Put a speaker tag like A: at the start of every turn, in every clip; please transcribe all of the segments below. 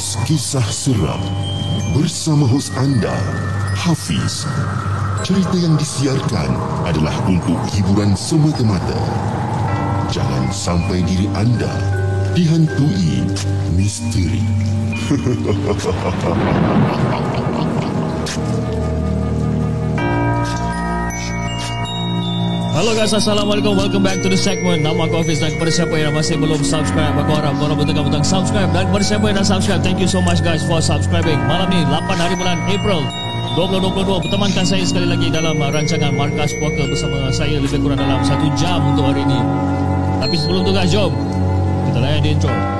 A: podcast kisah seram bersama hos anda Hafiz. Cerita yang disiarkan adalah untuk hiburan semata-mata. Jangan sampai diri anda dihantui misteri.
B: Hello guys, Assalamualaikum. Welcome back to the segment. Nama aku Hafiz dan kepada siapa yang masih belum subscribe, aku harap korang bertekan butang subscribe. Dan kepada siapa yang dah subscribe, thank you so much guys for subscribing. Malam ni, 8 hari bulan April 2022. Pertemankan saya sekali lagi dalam rancangan Markas Puaka bersama saya lebih kurang dalam satu jam untuk hari ini. Tapi sebelum tu guys, jom. Kita layan di intro.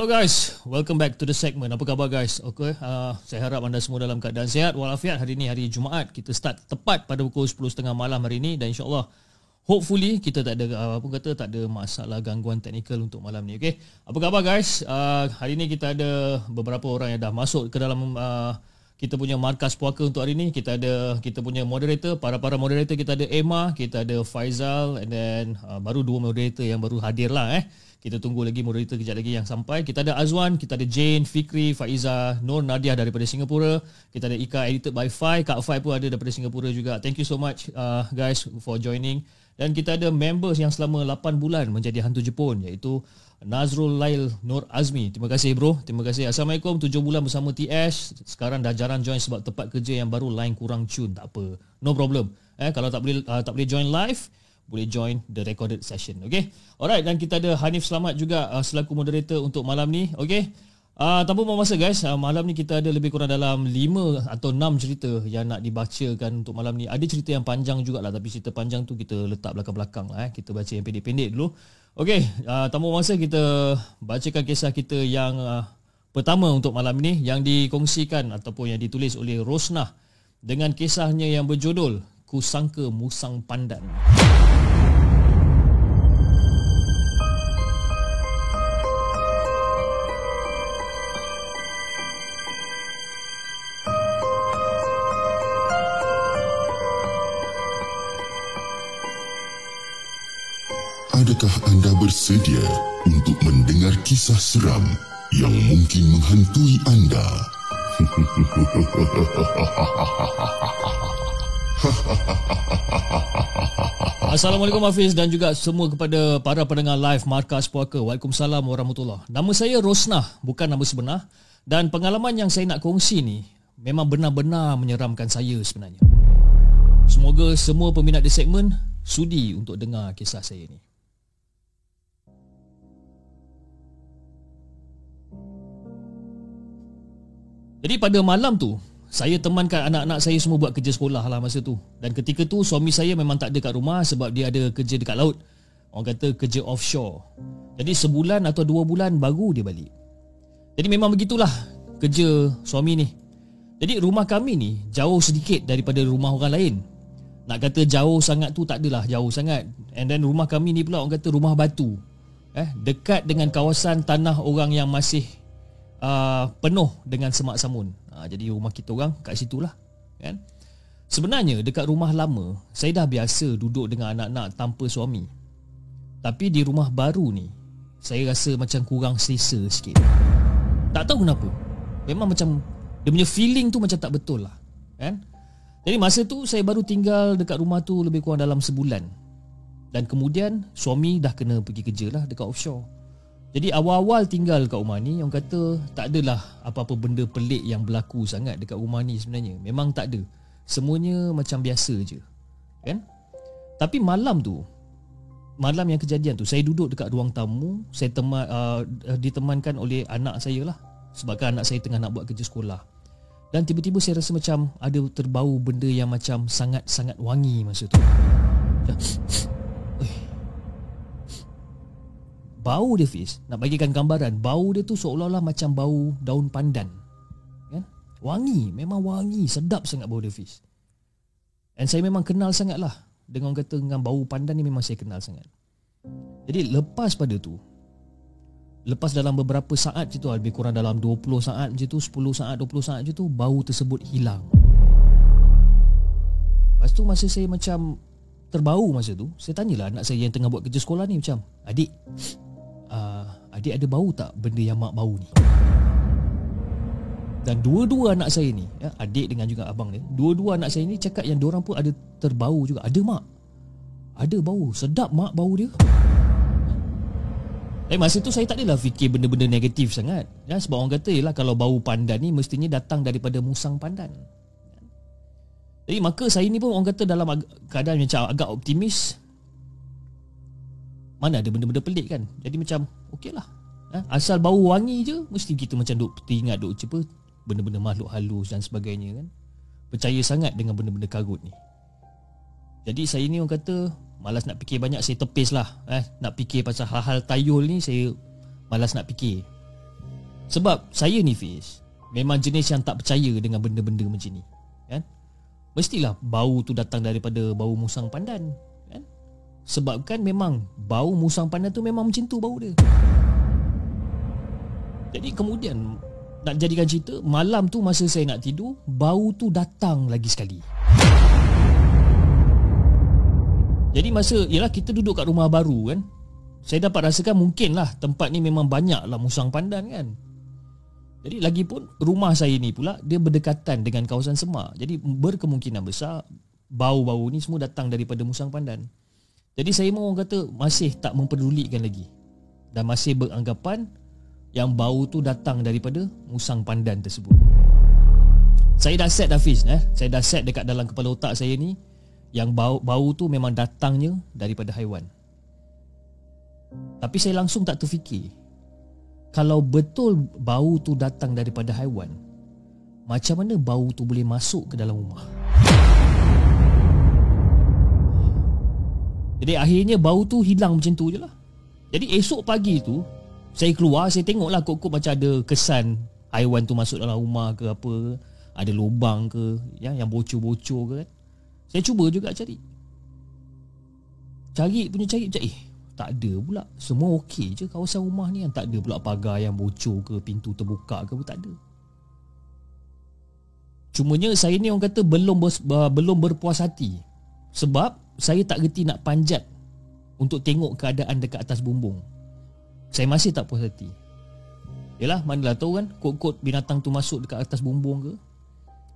B: Hello guys, welcome back to the segment. Apa khabar guys? Okay, uh, saya harap anda semua dalam keadaan sihat walafiat. Hari ini hari Jumaat. Kita start tepat pada pukul 10.30 malam hari ini dan insyaAllah hopefully kita tak ada uh, apa kata tak ada masalah gangguan teknikal untuk malam ni. Okay, apa khabar guys? Uh, hari ini kita ada beberapa orang yang dah masuk ke dalam uh, kita punya markas puaka untuk hari ini. Kita ada kita punya moderator, para-para moderator kita ada Emma, kita ada Faizal and then uh, baru dua moderator yang baru hadir lah eh. Kita tunggu lagi moderator kejap lagi yang sampai. Kita ada Azwan, kita ada Jane, Fikri, Faiza, Nur Nadia daripada Singapura. Kita ada Ika edited by Fai. Kak Fai pun ada daripada Singapura juga. Thank you so much uh, guys for joining. Dan kita ada members yang selama 8 bulan menjadi hantu Jepun iaitu Nazrul Lail Nur Azmi. Terima kasih bro. Terima kasih. Assalamualaikum. 7 bulan bersama TS. Sekarang dah jarang join sebab tempat kerja yang baru line kurang tune. Tak apa. No problem. Eh kalau tak boleh uh, tak boleh join live, boleh join the recorded session. Okay. Alright. Dan kita ada Hanif Selamat juga uh, selaku moderator untuk malam ni. Okay. Uh, tanpa buang masa guys, uh, malam ni kita ada lebih kurang dalam 5 atau 6 cerita yang nak dibacakan untuk malam ni. Ada cerita yang panjang jugalah tapi cerita panjang tu kita letak belakang-belakang lah. Eh. Kita baca yang pendek-pendek dulu. Okey, uh, tanpa buang masa kita bacakan kisah kita yang uh, pertama untuk malam ini yang dikongsikan ataupun yang ditulis oleh Rosnah dengan kisahnya yang berjudul Kusangka Musang Pandan.
A: Adakah anda bersedia untuk mendengar kisah seram yang mungkin menghantui anda?
B: Assalamualaikum Hafiz dan juga semua kepada para pendengar live Markas Puaka. Waalaikumsalam warahmatullahi Nama saya Rosnah, bukan nama sebenar. Dan pengalaman yang saya nak kongsi ni memang benar-benar menyeramkan saya sebenarnya. Semoga semua peminat di segmen sudi untuk dengar kisah saya ni. Jadi pada malam tu, saya temankan anak-anak saya semua buat kerja sekolah lah masa tu. Dan ketika tu suami saya memang tak ada kat rumah sebab dia ada kerja dekat laut. Orang kata kerja offshore. Jadi sebulan atau dua bulan baru dia balik. Jadi memang begitulah kerja suami ni. Jadi rumah kami ni jauh sedikit daripada rumah orang lain. Nak kata jauh sangat tu tak adalah jauh sangat. And then rumah kami ni pula orang kata rumah batu. Eh, dekat dengan kawasan tanah orang yang masih uh, penuh dengan semak samun. Uh, jadi rumah kita orang kat situ lah. Kan? Sebenarnya dekat rumah lama, saya dah biasa duduk dengan anak-anak tanpa suami. Tapi di rumah baru ni, saya rasa macam kurang selesa sikit. Tak tahu kenapa. Memang macam, dia punya feeling tu macam tak betul lah. Kan? Jadi masa tu saya baru tinggal dekat rumah tu lebih kurang dalam sebulan. Dan kemudian suami dah kena pergi kerja lah dekat offshore. Jadi awal-awal tinggal kat rumah ni Orang kata tak adalah apa-apa benda pelik yang berlaku sangat dekat rumah ni sebenarnya. Memang tak ada. Semuanya macam biasa je. Kan? Tapi malam tu Malam yang kejadian tu Saya duduk dekat ruang tamu Saya teman, uh, ditemankan oleh anak saya lah. Sebabkan anak saya tengah nak buat kerja sekolah. Dan tiba-tiba saya rasa macam Ada terbau benda yang macam Sangat-sangat wangi masa tu. Macam Bau dia Fiz Nak bagikan gambaran Bau dia tu seolah-olah macam bau daun pandan. Kan? Wangi Memang wangi Sedap sangat bau dia Fiz And saya memang kenal sangat lah Dengan kata dengan bau pandan ni memang saya kenal sangat. Jadi lepas pada tu Lepas dalam beberapa saat je tu Lebih kurang dalam 20 saat je tu 10 saat 20 saat je tu Bau tersebut hilang. Lepas tu masa saya macam Terbau masa tu Saya tanyalah anak saya yang tengah buat kerja sekolah ni Macam Adik uh, Adik ada bau tak benda yang mak bau ni? Dan dua-dua anak saya ni ya, Adik dengan juga abang dia Dua-dua anak saya ni cakap yang diorang pun ada terbau juga. Ada mak. Ada bau. Sedap mak bau dia. Eh masa tu saya tak adalah fikir benda-benda negatif sangat. Ya, Sebab orang kata lah Kalau bau pandan ni mestinya datang daripada musang pandan. Jadi maka saya ni pun orang kata dalam keadaan macam agak optimis mana ada benda-benda pelik kan Jadi macam okey lah ha? Asal bau wangi je Mesti kita macam duk teringat duk cepa Benda-benda makhluk halus dan sebagainya kan Percaya sangat dengan benda-benda karut ni Jadi saya ni orang kata Malas nak fikir banyak saya tepis lah eh? Nak fikir pasal hal-hal tayul ni Saya malas nak fikir Sebab saya ni Fiz Memang jenis yang tak percaya dengan benda-benda macam ni kan? Mestilah bau tu datang daripada bau musang pandan Sebabkan memang bau musang pandan tu memang macam tu bau dia. Jadi kemudian nak jadikan cerita, malam tu masa saya nak tidur, bau tu datang lagi sekali. Jadi masa, ialah kita duduk kat rumah baru kan, saya dapat rasakan mungkin lah tempat ni memang banyak lah musang pandan kan. Jadi lagi pun rumah saya ni pula dia berdekatan dengan kawasan semak. Jadi berkemungkinan besar bau-bau ni semua datang daripada musang pandan. Jadi saya mahu orang kata masih tak memperdulikan lagi. Dan masih beranggapan Yang bau tu datang daripada musang pandan tersebut. Saya dah set dah Fiz eh? Saya dah set dekat dalam kepala otak saya ni Yang bau bau tu memang datangnya daripada haiwan. Tapi saya langsung tak terfikir Kalau betul bau tu datang daripada haiwan Macam mana bau tu boleh masuk ke dalam rumah Jadi akhirnya bau tu hilang macam tu je lah Jadi esok pagi tu Saya keluar Saya tengok lah kok-kok macam ada kesan Haiwan tu masuk dalam rumah ke apa Ada lubang ke ya, Yang bocor-bocor ke kan. Saya cuba juga cari. Cari punya cari macam Eh tak ada pula. Semua okey je kawasan rumah ni. Yang tak ada pula pagar yang bocor ke Pintu terbuka ke Tak ada. Cumanya saya ni orang kata Belum ber, belum berpuas hati. Sebab saya tak reti nak panjat untuk tengok keadaan dekat atas bumbung. Saya masih tak puas hati. Yalah, manalah tahu kan kod-kod binatang tu masuk dekat atas bumbung ke.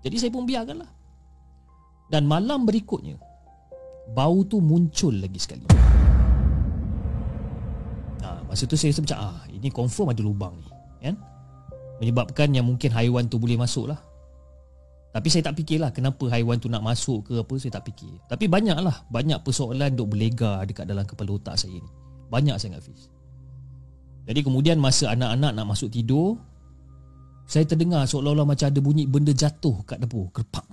B: Jadi saya pun biarkanlah. Dan malam berikutnya, bau tu muncul lagi sekali. Ha, masa tu saya rasa macam, ah, ini confirm ada lubang ni. Kan? Menyebabkan yang mungkin haiwan tu boleh masuk lah. Tapi saya tak fikirlah kenapa haiwan tu nak masuk ke apa saya tak fikir. Tapi banyaklah banyak persoalan duk berlega dekat dalam kepala otak saya ni. Banyak sangat Fiz. Jadi kemudian masa anak-anak nak masuk tidur, saya terdengar seolah-olah macam ada bunyi benda jatuh kat dapur, kerpak.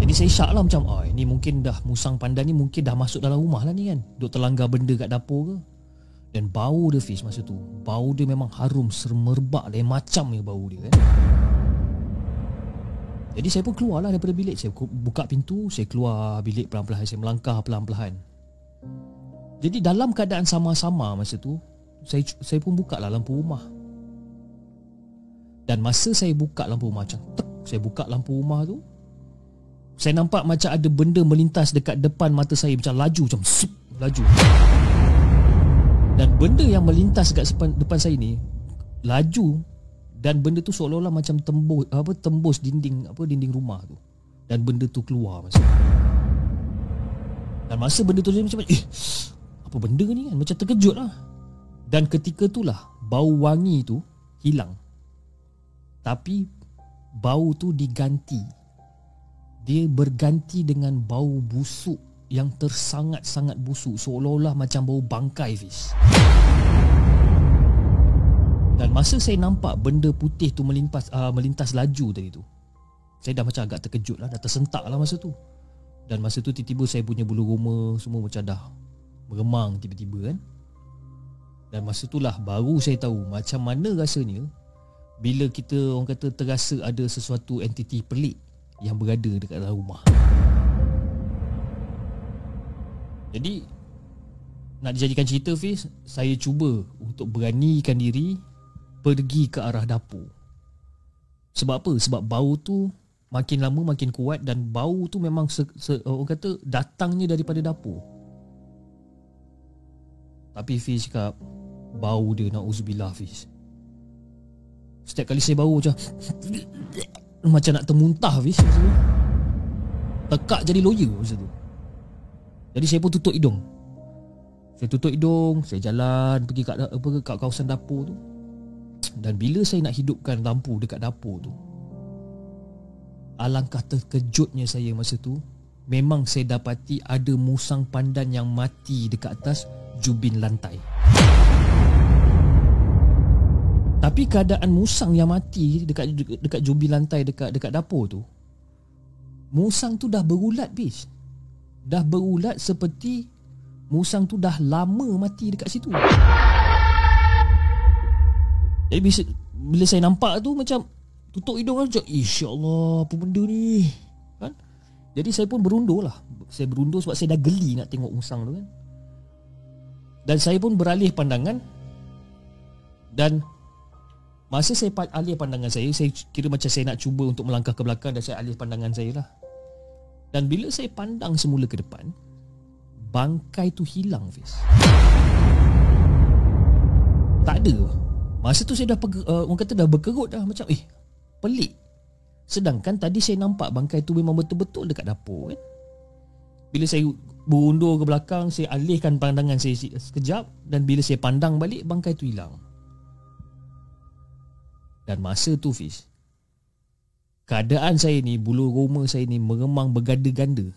B: Jadi saya syak lah macam, oh, ini mungkin dah musang pandan ni mungkin dah masuk dalam rumah lah ni kan. Duk terlanggar benda kat dapur ke. Dan bau dia Fiz masa tu, bau dia memang harum sermerbak lain macam ya bau dia kan. Jadi saya pun keluarlah daripada bilik. Saya buka pintu Saya keluar bilik pelan-pelan Saya melangkah pelan-pelan. Jadi dalam keadaan sama-sama masa tu Saya saya pun buka lah lampu rumah. Dan masa saya buka lampu rumah Macam tek Saya buka lampu rumah tu Saya nampak macam ada benda melintas Dekat depan mata saya Macam laju Macam sup Laju Dan benda yang melintas Dekat depan, depan saya ni Laju dan benda tu seolah-olah macam tembus apa tembus dinding apa dinding rumah tu. Dan benda tu keluar masa dan masa benda tu macam eh apa benda ni kan? Macam terkejut lah. Dan ketika itulah bau wangi tu hilang. Tapi bau tu diganti. Dia berganti dengan bau busuk yang tersangat-sangat busuk seolah-olah macam bau bangkai Fiz. Dan masa saya nampak benda putih tu melintas uh, melintas laju tadi tu. Saya dah macam agak terkejut lah, dah tersentak lah masa tu. Dan masa tu tiba-tiba saya punya bulu roma semua macam dah meremang tiba-tiba kan. Dan masa itulah baru saya tahu macam mana rasanya bila kita orang kata terasa ada sesuatu entiti pelik yang berada dekat dalam rumah. Jadi nak dijadikan cerita Fiz, saya cuba untuk beranikan diri pergi ke arah dapur. Sebab apa? Sebab bau tu makin lama makin kuat dan bau tu memang se, se, orang kata datangnya daripada dapur. Tapi Fiz cakap bau dia nak uzubillah Fiz. Setiap kali saya bau macam macam nak termuntah Fiz. Tekak jadi lawyer masa tu. Jadi saya pun tutup hidung. Saya tutup hidung, saya jalan pergi kat apa kat kawasan dapur tu. Dan bila saya nak hidupkan lampu dekat dapur tu Alangkah terkejutnya saya masa tu Memang saya dapati ada musang pandan yang mati dekat atas jubin lantai Tapi keadaan musang yang mati dekat dekat jubin lantai dekat dekat dapur tu Musang tu dah berulat bis Dah berulat seperti musang tu dah lama mati dekat situ jadi bila, bila saya nampak tu macam tutup hidung kan macam insya-Allah apa benda ni. Kan? Jadi saya pun berundur lah. Saya berundur sebab saya dah geli nak tengok musang tu kan. Dan saya pun beralih pandangan dan masa saya alih pandangan saya, saya kira macam saya nak cuba untuk melangkah ke belakang dan saya alih pandangan saya lah. Dan bila saya pandang semula ke depan, bangkai tu hilang, Fiz. Tak ada. Masa tu saya dah peg- uh, orang kata dah berkerut dah macam eh pelik. Sedangkan tadi saya nampak bangkai tu memang betul-betul dekat dapur kan. Bila saya berundur ke belakang, saya alihkan pandangan saya sekejap dan bila saya pandang balik bangkai tu hilang. Dan masa tu Fiz Keadaan saya ni Bulu roma saya ni Meremang berganda-ganda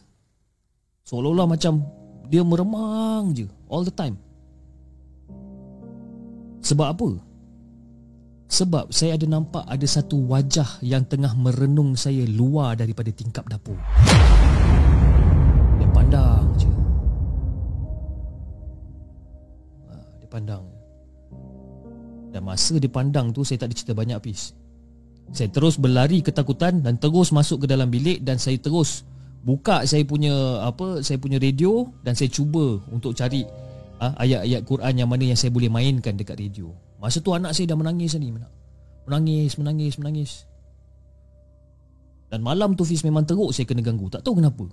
B: Seolah-olah macam Dia meremang je All the time Sebab apa? Sebab saya ada nampak ada satu wajah yang tengah merenung saya luar daripada tingkap dapur. Dia pandang je. Ha, dia pandang. Dan masa dia pandang tu saya tak ada cerita banyak habis. Saya terus berlari ketakutan dan terus masuk ke dalam bilik dan saya terus buka saya punya apa saya punya radio dan saya cuba untuk cari ha, ayat-ayat Quran yang mana yang saya boleh mainkan dekat radio. Masa tu anak saya dah menangis ni Menangis, menangis, menangis. Dan malam tu Fiz memang teruk saya kena ganggu. Tak tahu kenapa.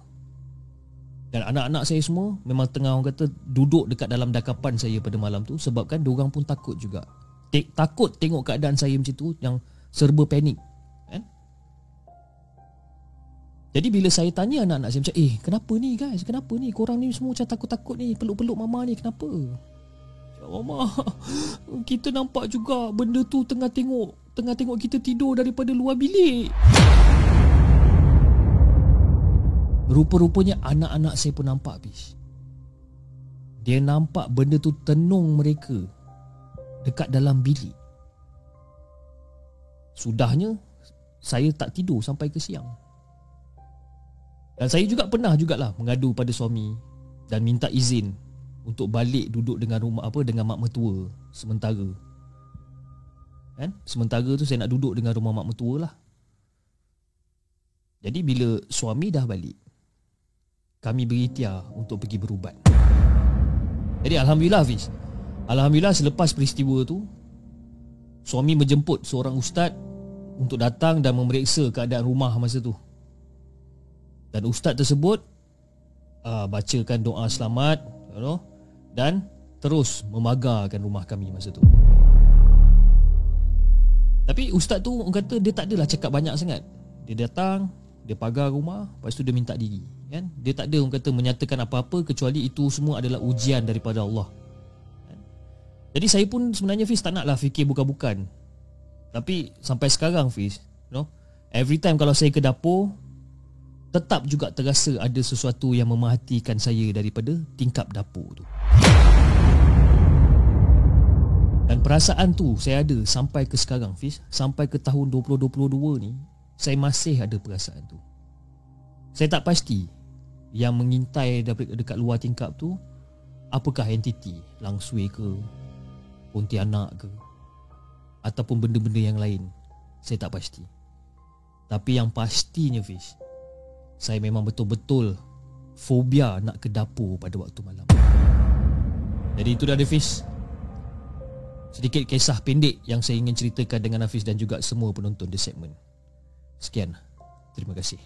B: Dan anak-anak saya semua Memang tengah orang kata Duduk dekat dalam dakapan saya pada malam tu Sebabkan diorang pun takut juga. Takut tengok keadaan saya macam tu Yang serba panik kan? Jadi bila saya tanya anak-anak saya macam Eh kenapa ni guys? Kenapa ni? Korang ni semua macam takut-takut ni Peluk-peluk mama ni Kenapa? Mama Kita nampak juga Benda tu tengah tengok Tengah tengok kita tidur Daripada luar bilik. Rupa-rupanya Anak-anak saya pun nampak habis. Dia nampak benda tu Tenung mereka Dekat dalam bilik Sudahnya Saya tak tidur sampai ke siang Dan saya juga pernah jugalah Mengadu pada suami Dan minta izin untuk balik duduk dengan rumah apa dengan mak mertua sementara. Kan? Sementara tu saya nak duduk dengan rumah mak mertua lah. Jadi bila suami dah balik kami berikhtiar untuk pergi berubat. Jadi alhamdulillah Hafiz. Alhamdulillah selepas peristiwa tu suami menjemput seorang ustaz untuk datang dan memeriksa keadaan rumah masa tu. Dan ustaz tersebut uh, bacakan doa selamat, you know, dan terus memagarkan rumah kami masa tu. Tapi ustaz tu kata dia tak adalah cakap banyak sangat. Dia datang, dia pagar rumah, lepas tu dia minta diri, kan? Dia tak ada orang kata menyatakan apa-apa kecuali itu semua adalah ujian daripada Allah. Kan? Jadi saya pun sebenarnya Fiz tak naklah fikir bukan-bukan. Tapi sampai sekarang Fiz, you know, Every time kalau saya ke dapur Tetap juga terasa ada sesuatu yang memahatikan saya daripada tingkap dapur tu. Dan perasaan tu saya ada sampai ke sekarang Fiz. Sampai ke tahun 2022 ni Saya masih ada perasaan tu. Saya tak pasti Yang mengintai dekat luar tingkap tu Apakah entiti Langsui ke Pontianak ke Ataupun benda-benda yang lain Saya tak pasti Tapi yang pastinya Fiz Saya memang betul-betul Fobia nak ke dapur pada waktu malam Jadi itu dah ada Fiz Sedikit kisah pendek yang saya ingin ceritakan dengan Hafiz dan juga semua penonton di segmen. Sekian. Terima kasih.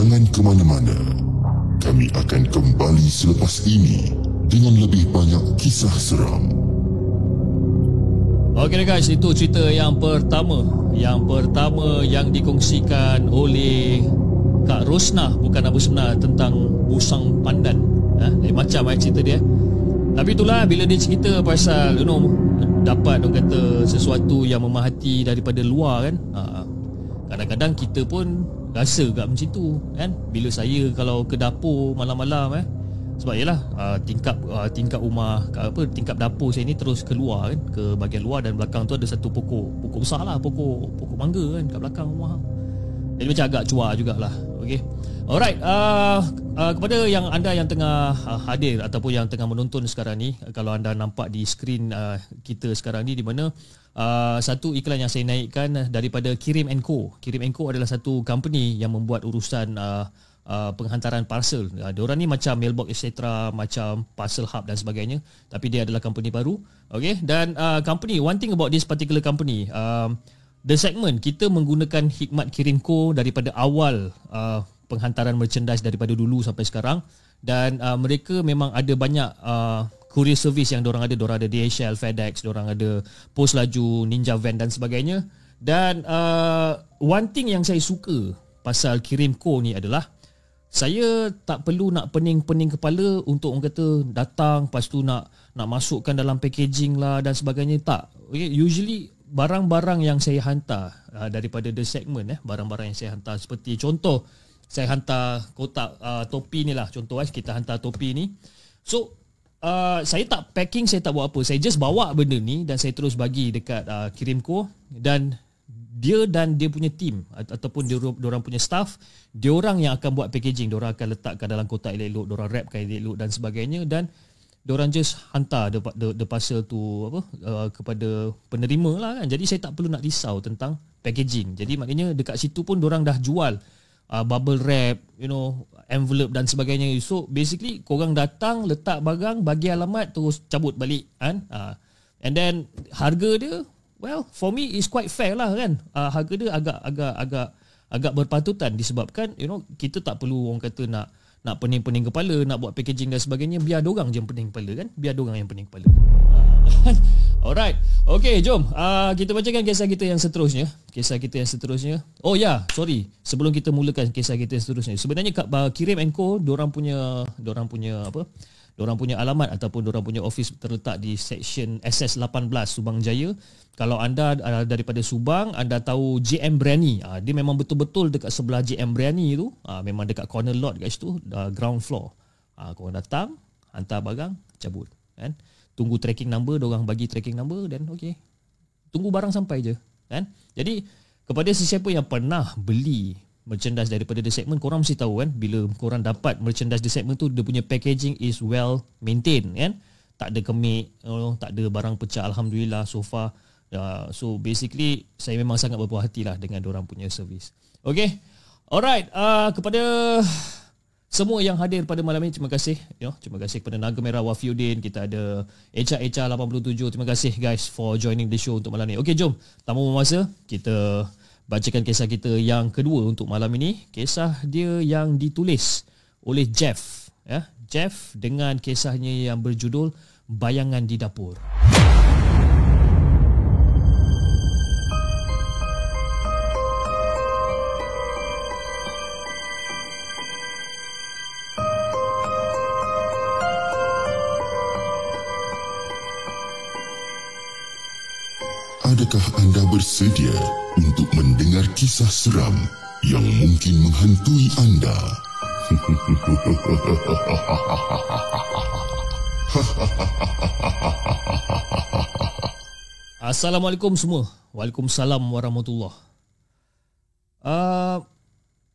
A: Jangan ke mana-mana. Kami akan kembali selepas ini dengan lebih banyak kisah seram.
B: Okey guys, itu cerita yang pertama. Yang pertama yang dikongsikan oleh Kak Rosnah bukan Abu sebenar tentang busang pandan. Ha, lain macam eh cerita dia. Tapi itulah bila dia cerita pasal you know dapat orang kata sesuatu yang memahati daripada luar kan. Ha, kadang-kadang kita pun rasa kat macam tu kan. Bila saya kalau ke dapur malam-malam eh sebab yalah uh, tingkap uh, tingkap rumah apa tingkap dapur saya ni terus keluar kan? Ke bahagian luar dan belakang tu ada satu pokok. Pokok besar lah pokok pokok mangga kan? Kat belakang rumah. Jadi macam agak cuar jugalah okey alright uh, uh, kepada yang anda yang tengah uh, hadir ataupun yang tengah menonton sekarang ni kalau anda nampak di skrin uh, kita sekarang ni di mana Uh, satu iklan yang saya naikkan daripada Kirim Co. Kirim Co adalah satu company yang membuat urusan uh, uh, penghantaran parcel. Uh, dia orang ni macam mailbox etc macam parcel hub dan sebagainya tapi dia adalah company baru. Okay dan uh, company one thing about this particular company um, the segment kita menggunakan hikmat kirimko daripada awal uh, penghantaran merchandise daripada dulu sampai sekarang. Dan uh, mereka memang ada banyak uh, courier service yang orang ada. Orang ada DHL, FedEx, orang ada Post Laju, Ninja Van dan sebagainya. Dan uh, one thing yang saya suka pasal Kirimco ni adalah saya tak perlu nak pening-pening kepala untuk orang kata datang lepas tu nak nak masukkan dalam packaging lah dan sebagainya. Tak. Okay, usually barang-barang yang saya hantar uh, daripada the segment eh barang-barang yang saya hantar. Seperti contoh saya hantar kotak uh, topi ni lah. Contoh eh kita hantar topi ni. So uh, saya tak packing saya tak buat apa. Saya just bawa benda ni dan saya terus bagi dekat uh, kirimko dan dia dan dia punya team ataupun dia orang punya staff dia orang yang akan buat packaging. Dia orang akan letakkan dalam kotak elok-elok dia orang wrapkan elok dan sebagainya. Dan orang just hantar the, the, the parcel tu apa uh, kepada penerima lah kan. Jadi saya tak perlu nak risau tentang packaging. Jadi maknanya dekat situ pun orang dah jual uh, bubble wrap you know envelope dan sebagainya. So basically korang datang letak barang bagi alamat terus cabut balik kan? Uh, and then harga dia Well, for me is quite fair lah kan. Uh, harga dia agak agak agak agak berpatutan disebabkan you know kita tak perlu orang kata nak nak pening-pening kepala, nak buat packaging dan sebagainya, biar dorang je yang pening kepala kan. Biar dorang yang pening kepala. Uh, alright. Okay, jom. Uh, kita bacakan kisah kita yang seterusnya. Kisah kita yang seterusnya. Oh ya, yeah, sorry. Sebelum kita mulakan kisah kita yang seterusnya. Sebenarnya uh, Kirim Co, dorang punya dorang punya apa? Diorang punya alamat ataupun diorang punya office terletak di section SS18 Subang Jaya. Kalau anda uh, daripada Subang, anda tahu JM Brani. Uh, dia memang betul-betul dekat sebelah JM Brani tu. Uh, memang dekat corner lot kat situ, uh, ground floor. Uh, korang datang, hantar barang, cabut. Kan? Tunggu tracking number, diorang bagi tracking number dan okay. Tunggu barang sampai je. Kan? Jadi, kepada sesiapa yang pernah beli merchandise daripada the segment korang mesti tahu kan bila korang dapat merchandise the segment tu dia punya packaging is well maintained kan? Tak ada kemik you know, tak ada barang pecah alhamdulillah so far. Uh, so basically saya memang sangat berpuas hati lah dengan orang punya service. Okay? Alright uh, kepada semua yang hadir pada malam ini terima kasih you know, terima kasih kepada Naga Merah Wafiuddin kita ada Echa Echa 87 terima kasih guys for joining the show untuk malam ini. Okay jom. Tanpa masa kita bacakan kisah kita yang kedua untuk malam ini. Kisah dia yang ditulis oleh Jeff. Ya, Jeff dengan kisahnya yang berjudul Bayangan di Dapur.
A: Adakah anda bersedia untuk mendengar kisah seram yang mungkin menghantui anda?
B: Assalamualaikum semua. Waalaikumsalam warahmatullahi. Uh,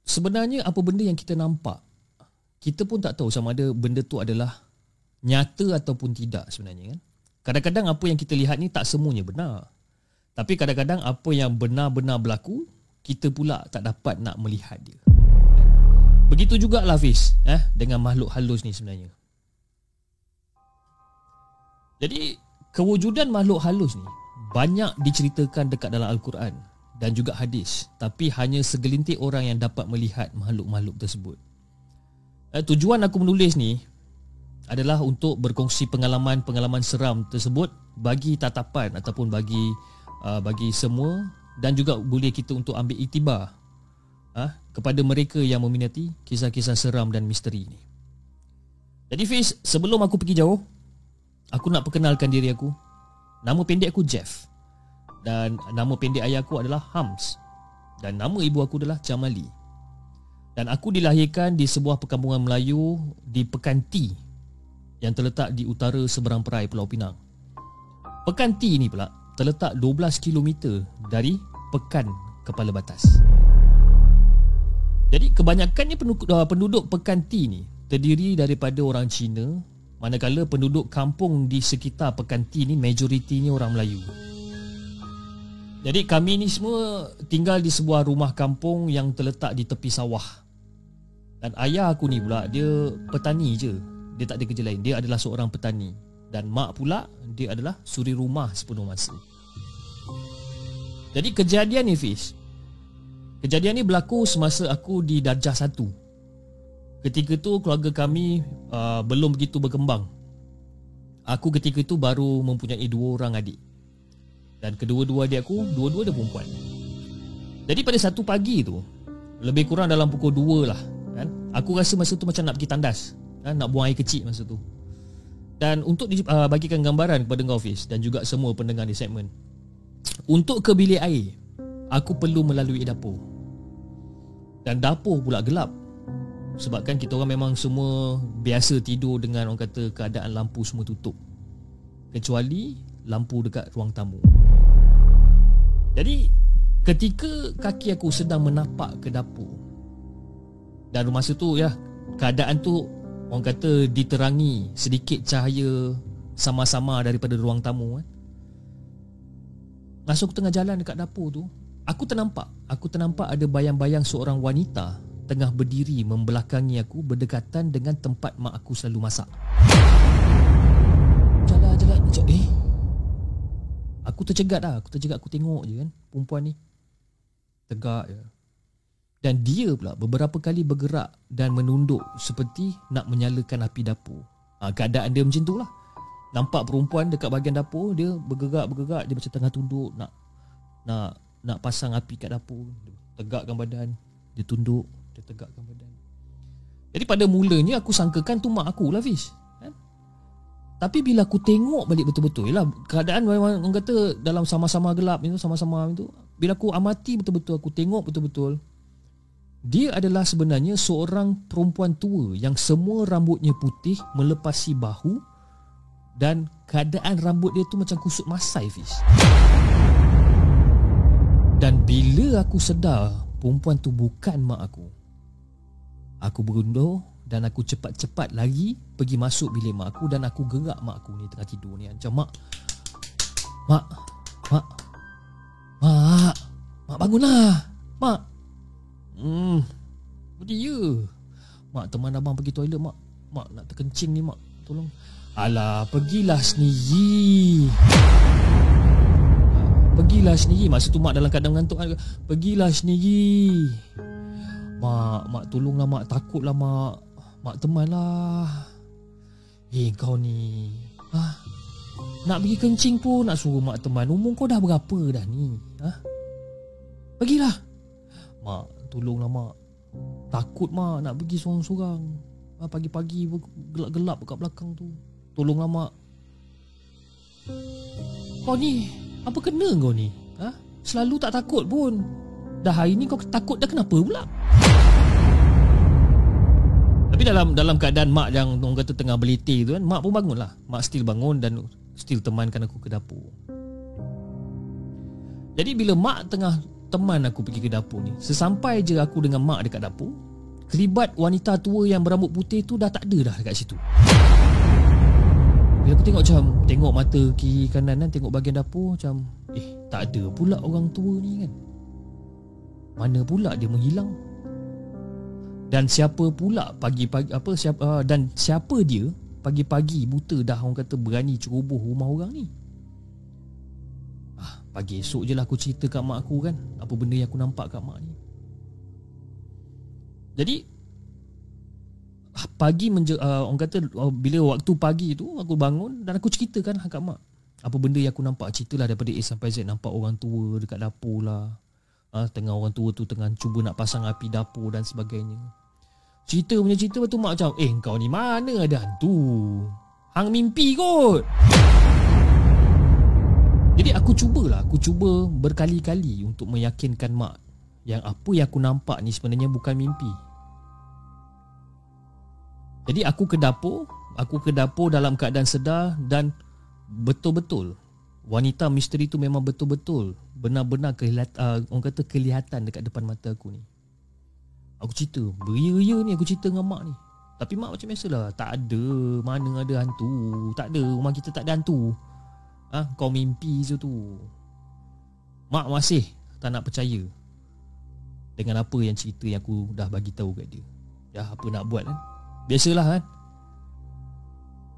B: sebenarnya apa benda yang kita nampak, kita pun tak tahu sama ada benda tu adalah nyata ataupun tidak sebenarnya kan. Kadang-kadang apa yang kita lihat ni tak semuanya benar. Tapi kadang-kadang apa yang benar-benar berlaku, kita pula tak dapat nak melihat dia. Begitu juga Hafiz eh, dengan makhluk halus ni sebenarnya. Jadi kewujudan makhluk halus ni banyak diceritakan dekat dalam Al-Quran dan juga hadis tapi hanya segelintir orang yang dapat melihat makhluk-makhluk tersebut. Eh, tujuan aku menulis ni adalah untuk berkongsi pengalaman-pengalaman seram tersebut bagi tatapan ataupun bagi uh, bagi semua dan juga boleh kita untuk ambil itibar uh, kepada mereka yang meminati kisah-kisah seram dan misteri ini. Jadi Fiz, sebelum aku pergi jauh, aku nak perkenalkan diri aku. Nama pendek aku Jeff. Dan nama pendek ayah aku adalah Hams. Dan nama ibu aku adalah Jamali. Dan aku dilahirkan di sebuah perkampungan Melayu di Pekan T yang terletak di utara seberang perai Pulau Pinang. Pekan T ini pula terletak 12 km dari Pekan Kepala Batas. Jadi kebanyakannya penduduk, uh, penduduk Pekan T ni terdiri daripada orang Cina manakala penduduk kampung di sekitar Pekan T ni majoritinya orang Melayu. Jadi kami ni semua tinggal di sebuah rumah kampung yang terletak di tepi sawah. Dan ayah aku ni pula dia petani je dia tak ada kerja lain Dia adalah seorang petani Dan mak pula Dia adalah suri rumah sepenuh masa Jadi kejadian ni Fiz Kejadian ni berlaku semasa aku di darjah satu Ketika tu keluarga kami uh, Belum begitu berkembang Aku ketika tu baru mempunyai dua orang adik Dan kedua-dua adik aku Dua-dua dia perempuan Jadi pada satu pagi tu Lebih kurang dalam pukul dua lah kan? Aku rasa masa tu macam nak pergi tandas ha, nak buang air kecil masa tu. Dan untuk uh, bagikan gambaran kepada kau Fiz dan juga semua pendengar di segmen. Untuk ke bilik air, aku perlu melalui dapur. Dan dapur pula gelap. Sebabkan kita orang memang semua biasa tidur dengan orang kata keadaan lampu semua tutup. Kecuali lampu dekat ruang tamu. Jadi ketika kaki aku sedang menapak ke dapur dan masa tu ya keadaan tu Orang kata diterangi sedikit cahaya sama-sama daripada ruang tamu kan. Masa aku tengah jalan dekat dapur tu, aku ternampak, aku ternampak ada bayang-bayang seorang wanita tengah berdiri membelakangi aku berdekatan dengan tempat mak aku selalu masak. Jalan jalan jalan eh. Aku tercegat dah, aku tercegat aku tengok je kan perempuan ni. Tegak je. Dan dia pula beberapa kali bergerak dan menunduk seperti nak menyalakan api dapur. Ha, keadaan dia macam tu lah. Nampak perempuan dekat bahagian dapur, dia bergerak-bergerak, dia macam tengah tunduk nak nak nak pasang api kat dapur. Dia tegakkan badan, dia tunduk, dia tegakkan badan. Jadi pada mulanya aku sangkakan tu mak aku lah Fish. Kan? Tapi bila aku tengok balik betul-betul yalah, Keadaan memang orang kata Dalam sama-sama gelap itu Sama-sama itu Bila aku amati betul-betul Aku tengok betul-betul dia adalah sebenarnya seorang perempuan tua yang semua rambutnya putih melepasi bahu dan keadaan rambut dia tu macam kusut masai Fiz. Dan bila aku sedar perempuan tu bukan mak aku. Aku berundur dan aku cepat-cepat lagi pergi masuk bilik mak aku dan aku gerak mak aku ni tengah tidur ni macam mak mak mak mak mak bangunlah mak Hmm. Dia. Mak teman abang pergi toilet mak. Mak nak terkencing ni mak. Tolong. Alah, pergilah sendiri. Pergilah sendiri. Masa tu mak dalam keadaan mengantuk. Pergilah sendiri. Mak, mak tolonglah mak. Takutlah mak. Mak temanlah. Eh, kau ni. Ha? Nak pergi kencing pun nak suruh mak teman. Umur kau dah berapa dah ni? Ha? Pergilah. Mak, Tolonglah mak Takut mak nak pergi seorang-seorang ah, Pagi-pagi gelap-gelap kat belakang tu Tolonglah mak Kau ni Apa kena kau ni? Ha? Selalu tak takut pun. Dah hari ni kau takut dah kenapa pula? Tapi dalam dalam keadaan mak yang orang kata tengah beliti tu kan, mak pun bangun lah. Mak still bangun dan still temankan aku ke dapur. Jadi bila mak tengah teman aku pergi ke dapur ni, sesampai je aku dengan mak dekat dapur, kelibat wanita tua yang berambut putih tu dah tak ada dah dekat situ. Bila aku tengok macam Tengok mata kiri kanan kan Tengok bahagian dapur Macam Eh tak ada pula orang tua ni kan. Mana pula dia menghilang? Dan siapa pula Pagi-pagi Apa siapa uh, Dan siapa dia Pagi-pagi buta dah Orang kata berani ceroboh rumah orang ni? ah, Pagi esok je lah aku cerita kat mak aku kan. Apa benda yang aku nampak kat mak ni. Jadi pagi menje, uh, orang kata uh, bila waktu pagi tu aku bangun dan aku ceritakan kat mak. Apa benda yang aku nampak. Ceritalah daripada A sampai Z. Nampak orang tua dekat dapur lah. Uh, tengah orang tua tu tengah cuba nak pasang api dapur dan sebagainya. Cerita punya cerita tu mak macam eh kau ni mana ada hantu? Hang mimpi kot jadi aku cubalah aku cuba berkali-kali untuk meyakinkan mak yang apa yang aku nampak ni sebenarnya bukan mimpi. Jadi aku ke dapur Aku ke dapur dalam keadaan sedar Dan betul-betul Wanita misteri tu memang betul-betul Benar-benar kelihatan, uh, orang kata kelihatan dekat depan mata aku ni. Aku cerita Beria-ria ni aku cerita dengan mak ni. Tapi mak macam biasalah Tak ada Mana ada hantu Tak ada Rumah kita tak ada hantu ha? Kau mimpi je tu. Mak masih tak nak percaya Dengan apa yang cerita yang aku dah bagi tahu kat dia. Ya apa nak buat kan? Biasalah kan?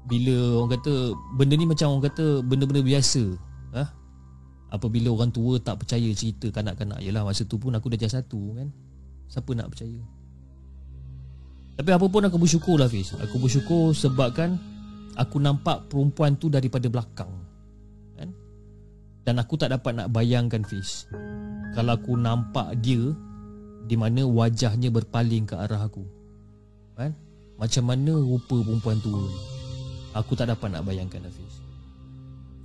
B: Bila orang kata Benda ni macam orang kata Benda-benda biasa ha? Apabila orang tua tak percaya cerita kanak-kanak Yelah masa tu pun aku dah jadi satu kan? Siapa nak percaya? Tapi apa pun aku bersyukur lah Fiz. Aku bersyukur sebabkan Aku nampak perempuan tu daripada belakang. kan? Dan aku tak dapat nak bayangkan Fiz Kalau aku nampak dia Di mana wajahnya berpaling ke arah aku. Kan? macam mana rupa perempuan tu Aku tak dapat nak bayangkan Hafiz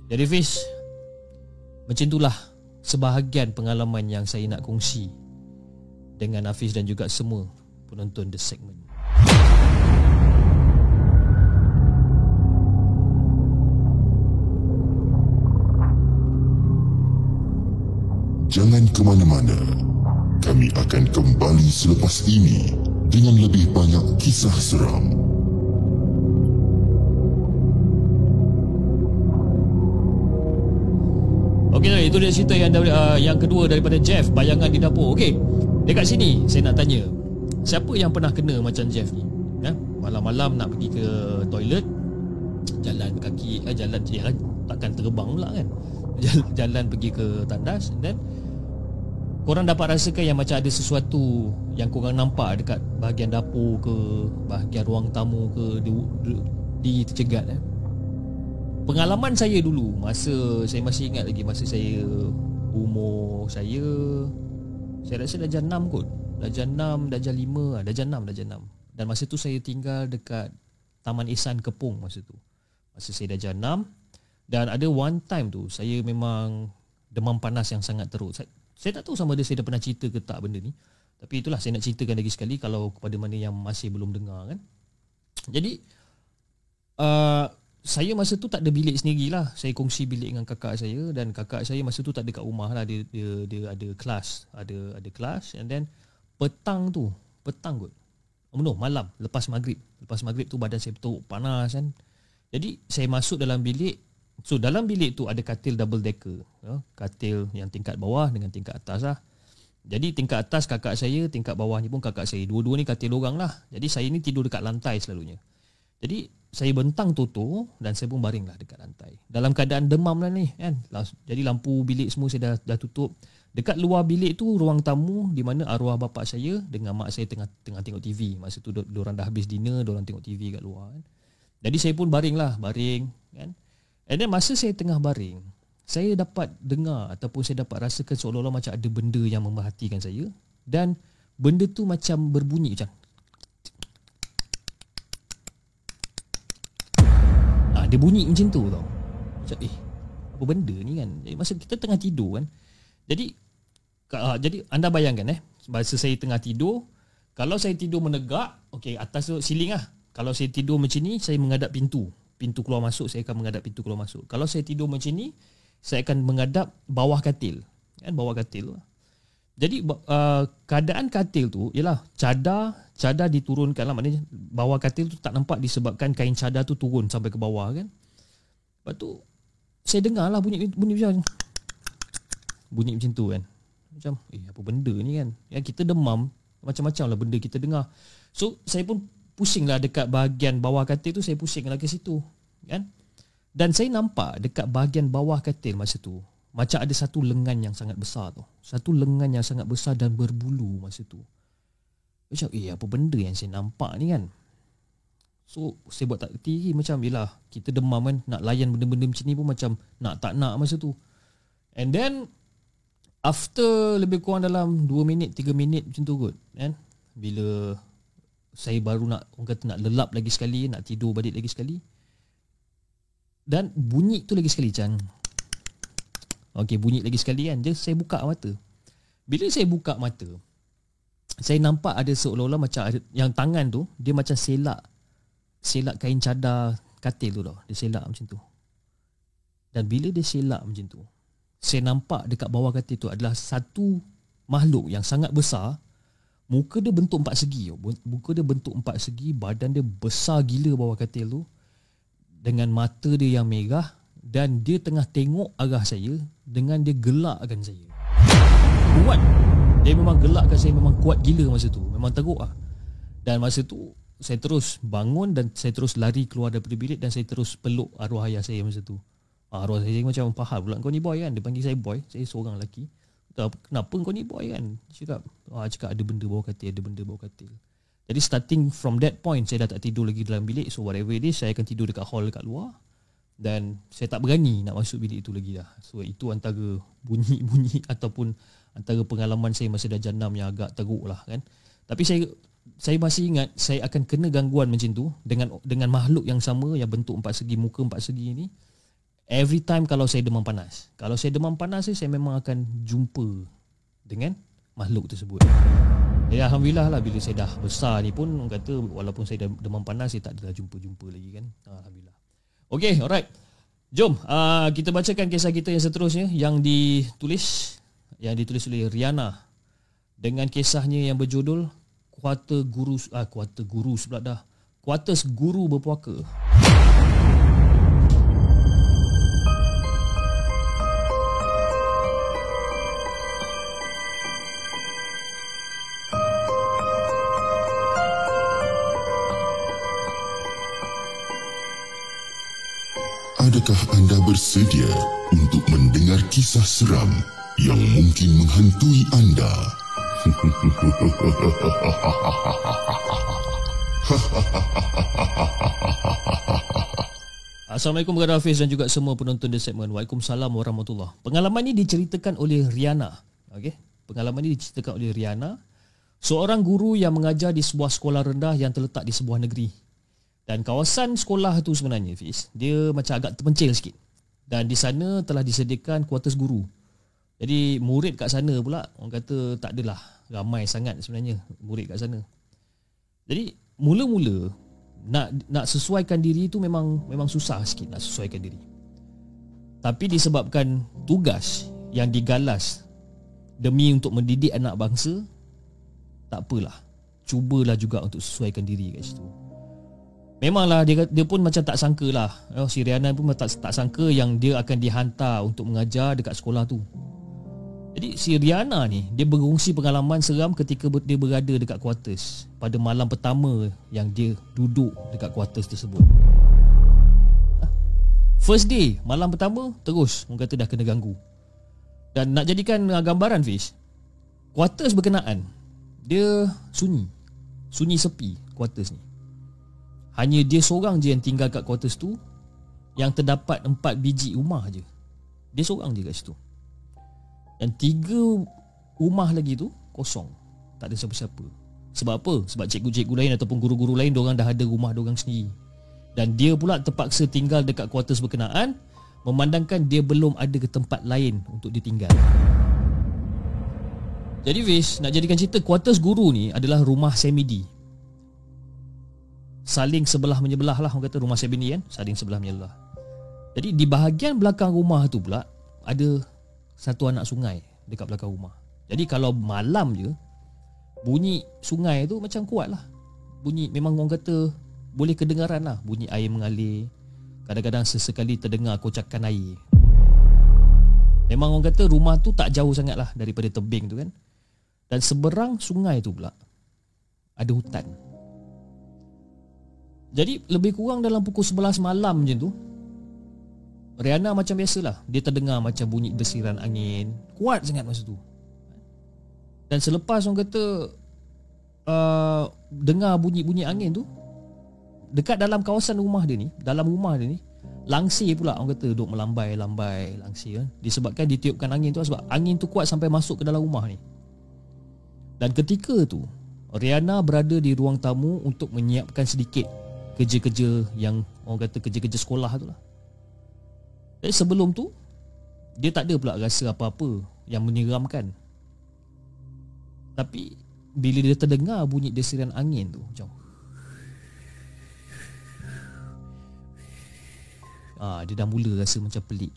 B: Jadi Hafiz Macam itulah Sebahagian pengalaman yang saya nak kongsi Dengan Hafiz dan juga semua Penonton The Segment
A: Jangan ke mana-mana Kami akan kembali selepas ini dengan lebih banyak kisah seram.
B: Okey, itu dia cerita yang uh, yang kedua daripada Jeff, bayangan di dapur. Okey. Dekat sini saya nak tanya, siapa yang pernah kena macam Jeff ni? Ya, malam-malam nak pergi ke toilet, jalan kaki, eh, jalan ya, takkan terbang pula kan? Jalan, pergi ke tandas dan Korang dapat rasakan yang macam ada sesuatu yang korang nampak dekat bahagian dapur ke, bahagian ruang tamu ke di, di, tercegat eh. Pengalaman saya dulu masa saya masih ingat lagi masa saya umur saya saya rasa dah jam 6 kot. Dah jam 6, dah jam 5, ah, dah jam 6, dah jam 6. Dan masa tu saya tinggal dekat Taman Ihsan Kepung masa tu. Masa saya dah jam 6 dan ada one time tu saya memang demam panas yang sangat teruk. Saya, saya tak tahu sama ada saya dah pernah cerita ke tak benda ni. Tapi itulah saya nak ceritakan lagi sekali kalau kepada mana yang masih belum dengar kan. Jadi uh, saya masa tu tak ada bilik sendirilah. Saya kongsi bilik dengan kakak saya dan kakak saya masa tu tak ada kat rumah lah dia dia, dia ada kelas, ada ada kelas and then petang tu, petang kot. Oh no, malam lepas maghrib. Lepas maghrib tu badan saya betul panas kan. Jadi saya masuk dalam bilik So dalam bilik tu ada katil double decker ya, Katil yang tingkat bawah dengan tingkat atas lah. Jadi tingkat atas kakak saya Tingkat bawah ni pun kakak saya. Dua-dua ni katil orang lah. Jadi saya ni tidur dekat lantai selalunya. Jadi saya bentang toto Dan saya pun baring lah dekat lantai. Dalam keadaan demam lah ni kan? Jadi lampu bilik semua saya dah, dah tutup. Dekat luar bilik tu ruang tamu di mana arwah bapa saya dengan mak saya tengah tengah tengok TV. Masa tu diorang dah habis dinner, diorang tengok TV kat luar kan. Jadi saya pun baring lah, baring kan. And then masa saya tengah baring Saya dapat dengar Ataupun saya dapat rasakan Seolah-olah macam ada benda Yang memerhatikan saya. Dan Benda tu macam berbunyi Macam ha, Dia bunyi macam tu tau. Macam eh apa benda ni kan? Jadi, masa kita tengah tidur kan jadi uh, jadi anda bayangkan eh masa saya tengah tidur kalau saya tidur menegak okey atas tu siling lah. Kalau saya tidur macam ni saya menghadap pintu pintu keluar masuk saya akan menghadap pintu keluar masuk kalau saya tidur macam ni saya akan menghadap bawah katil kan bawah katil. Jadi uh, keadaan katil tu ialah cadar cadar diturunkan lah maknanya bawah katil tu tak nampak disebabkan kain cadar tu turun sampai ke bawah kan. Lepas tu saya dengar lah bunyi bunyi macam bunyi macam tu kan. Macam eh apa benda ni kan. Ya kita demam macam-macam lah benda kita dengar. So saya pun pusing lah dekat bahagian bawah katil tu saya pusing lah ke situ kan. Dan saya nampak dekat bahagian bawah katil masa tu macam ada satu lengan yang sangat besar tu. Satu lengan yang sangat besar dan berbulu masa tu. Macam, eh apa benda yang saya nampak ni kan? So, saya buat tak kerti macam, yelah, kita demam kan, nak layan benda-benda macam ni pun macam nak tak nak masa tu. And then, after lebih kurang dalam 2 minit, 3 minit macam tu kot, kan? Bila saya baru nak, orang kata nak lelap lagi sekali, nak tidur balik lagi sekali. Dan bunyi tu lagi sekali macam, Okey, bunyi lagi sekali kan. Dia saya buka mata. Bila saya buka mata, saya nampak ada seolah-olah macam ada, yang tangan tu dia macam selak selak kain cadar katil tu tau. Dia selak macam tu. Dan bila dia selak macam tu, saya nampak dekat bawah katil tu adalah satu makhluk yang sangat besar. Muka dia bentuk empat segi. Muka dia bentuk empat segi, badan dia besar gila bawah katil tu. Dengan mata dia yang merah dan dia tengah tengok arah saya dengan dia gelakkan saya. Kuat. Dia memang gelakkan saya memang kuat gila masa tu. Memang teruk ah. Dan masa tu saya terus bangun dan saya terus lari keluar daripada bilik dan saya terus peluk arwah ayah saya masa tu. Ah, arwah saya macam faham pula kau ni boy kan. Dia panggil saya boy. Saya seorang lelaki. Kenapa kau ni boy kan? Cakap, ah, cakap ada benda bawah katil, ada benda bawah katil. Jadi starting from that point saya dah tak tidur lagi dalam bilik. So whatever it is, saya akan tidur dekat hall dekat luar dan saya tak berani nak masuk bilik itu lagi dah. So itu antara bunyi-bunyi ataupun antara pengalaman saya masa dah jenam yang agak teruk lah kan. Tapi saya saya masih ingat saya akan kena gangguan macam tu dengan dengan makhluk yang sama yang bentuk empat segi muka empat segi ini. Every time kalau saya demam panas. Kalau saya demam panas saya memang akan jumpa dengan makhluk tersebut. Jadi Alhamdulillah lah bila saya dah besar ni pun orang kata walaupun saya dah demam panas saya tak adalah jumpa-jumpa lagi kan. Alhamdulillah. Okay, alright. Jom uh, kita bacakan kisah kita yang seterusnya yang ditulis yang ditulis oleh Riana dengan kisahnya yang berjudul Kuarter Guru ah Kuarter Guru sebelah dah. Kuartus Guru Berpuaka.
A: Adakah anda bersedia untuk mendengar kisah seram yang mungkin menghantui anda?
B: Assalamualaikum kepada Hafiz dan juga semua penonton di segmen Waalaikumsalam warahmatullahi Pengalaman ini diceritakan oleh Riana okay? Pengalaman ini diceritakan oleh Riana Seorang guru yang mengajar di sebuah sekolah rendah yang terletak di sebuah negeri dan kawasan sekolah tu sebenarnya Fiz, dia macam agak terpencil sikit. Dan di sana telah disediakan kuartus guru. Jadi murid kat sana pula orang kata tak adalah ramai sangat sebenarnya murid kat sana. Jadi mula-mula nak nak sesuaikan diri tu memang memang susah sikit nak sesuaikan diri. Tapi disebabkan tugas yang digalas demi untuk mendidik anak bangsa tak apalah. Cubalah juga untuk sesuaikan diri kat situ. Memanglah dia dia pun macam tak sangka lah. Oh, Si Riana pun tak, tak sangka yang dia akan dihantar untuk mengajar dekat sekolah tu. Jadi si Riana ni Dia berkongsi pengalaman seram ketika dia berada dekat quarters Pada malam pertama yang dia duduk dekat quarters tersebut. First day, malam pertama terus orang kata dah kena ganggu. Dan nak jadikan gambaran Fish Quarters berkenaan. Dia sunyi. Sunyi sepi quarters ni hanya dia seorang je yang tinggal kat quarters tu Yang terdapat empat biji rumah je. Dia seorang je kat situ. Dan tiga rumah lagi tu kosong. Tak ada siapa-siapa. Sebab apa? Sebab cikgu-cikgu lain ataupun guru-guru lain Diorang dah ada rumah diorang sendiri. Dan dia pula terpaksa tinggal dekat quarters berkenaan Memandangkan dia belum ada ke tempat lain untuk ditinggal. Jadi Fish Nak jadikan cerita Quarters guru ni adalah rumah semidi Saling sebelah menyebelah lah Orang kata rumah semidi kan Saling sebelah menyebelah Jadi di bahagian belakang rumah tu pula Ada satu anak sungai Dekat belakang rumah. Jadi kalau malam je Bunyi sungai tu macam kuat lah. Bunyi memang orang kata Boleh kedengaran lah. Bunyi air mengalir Kadang-kadang sesekali terdengar kocakan air. Memang orang kata rumah tu tak jauh sangat lah Daripada tebing tu kan. Dan seberang sungai tu pula Ada hutan Jadi lebih kurang dalam pukul 11 malam macam tu Riana macam biasalah Dia terdengar macam bunyi desiran angin Kuat sangat masa tu Dan selepas orang kata uh, Dengar bunyi-bunyi angin tu dekat dalam kawasan rumah dia ni, dalam rumah dia ni, langsir pula orang kata duduk melambai-lambai langsir kan. Disebabkan ditiupkan angin tu sebab angin tu kuat sampai masuk ke dalam rumah ni. Dan ketika tu, Riana berada di ruang tamu untuk menyiapkan sedikit kerja-kerja yang orang kata kerja-kerja sekolah tu lah. Jadi sebelum tu, dia tak ada pula rasa apa-apa yang menyeramkan. Tapi bila dia terdengar bunyi desiran angin tu macam ha, Dia dah mula rasa macam pelik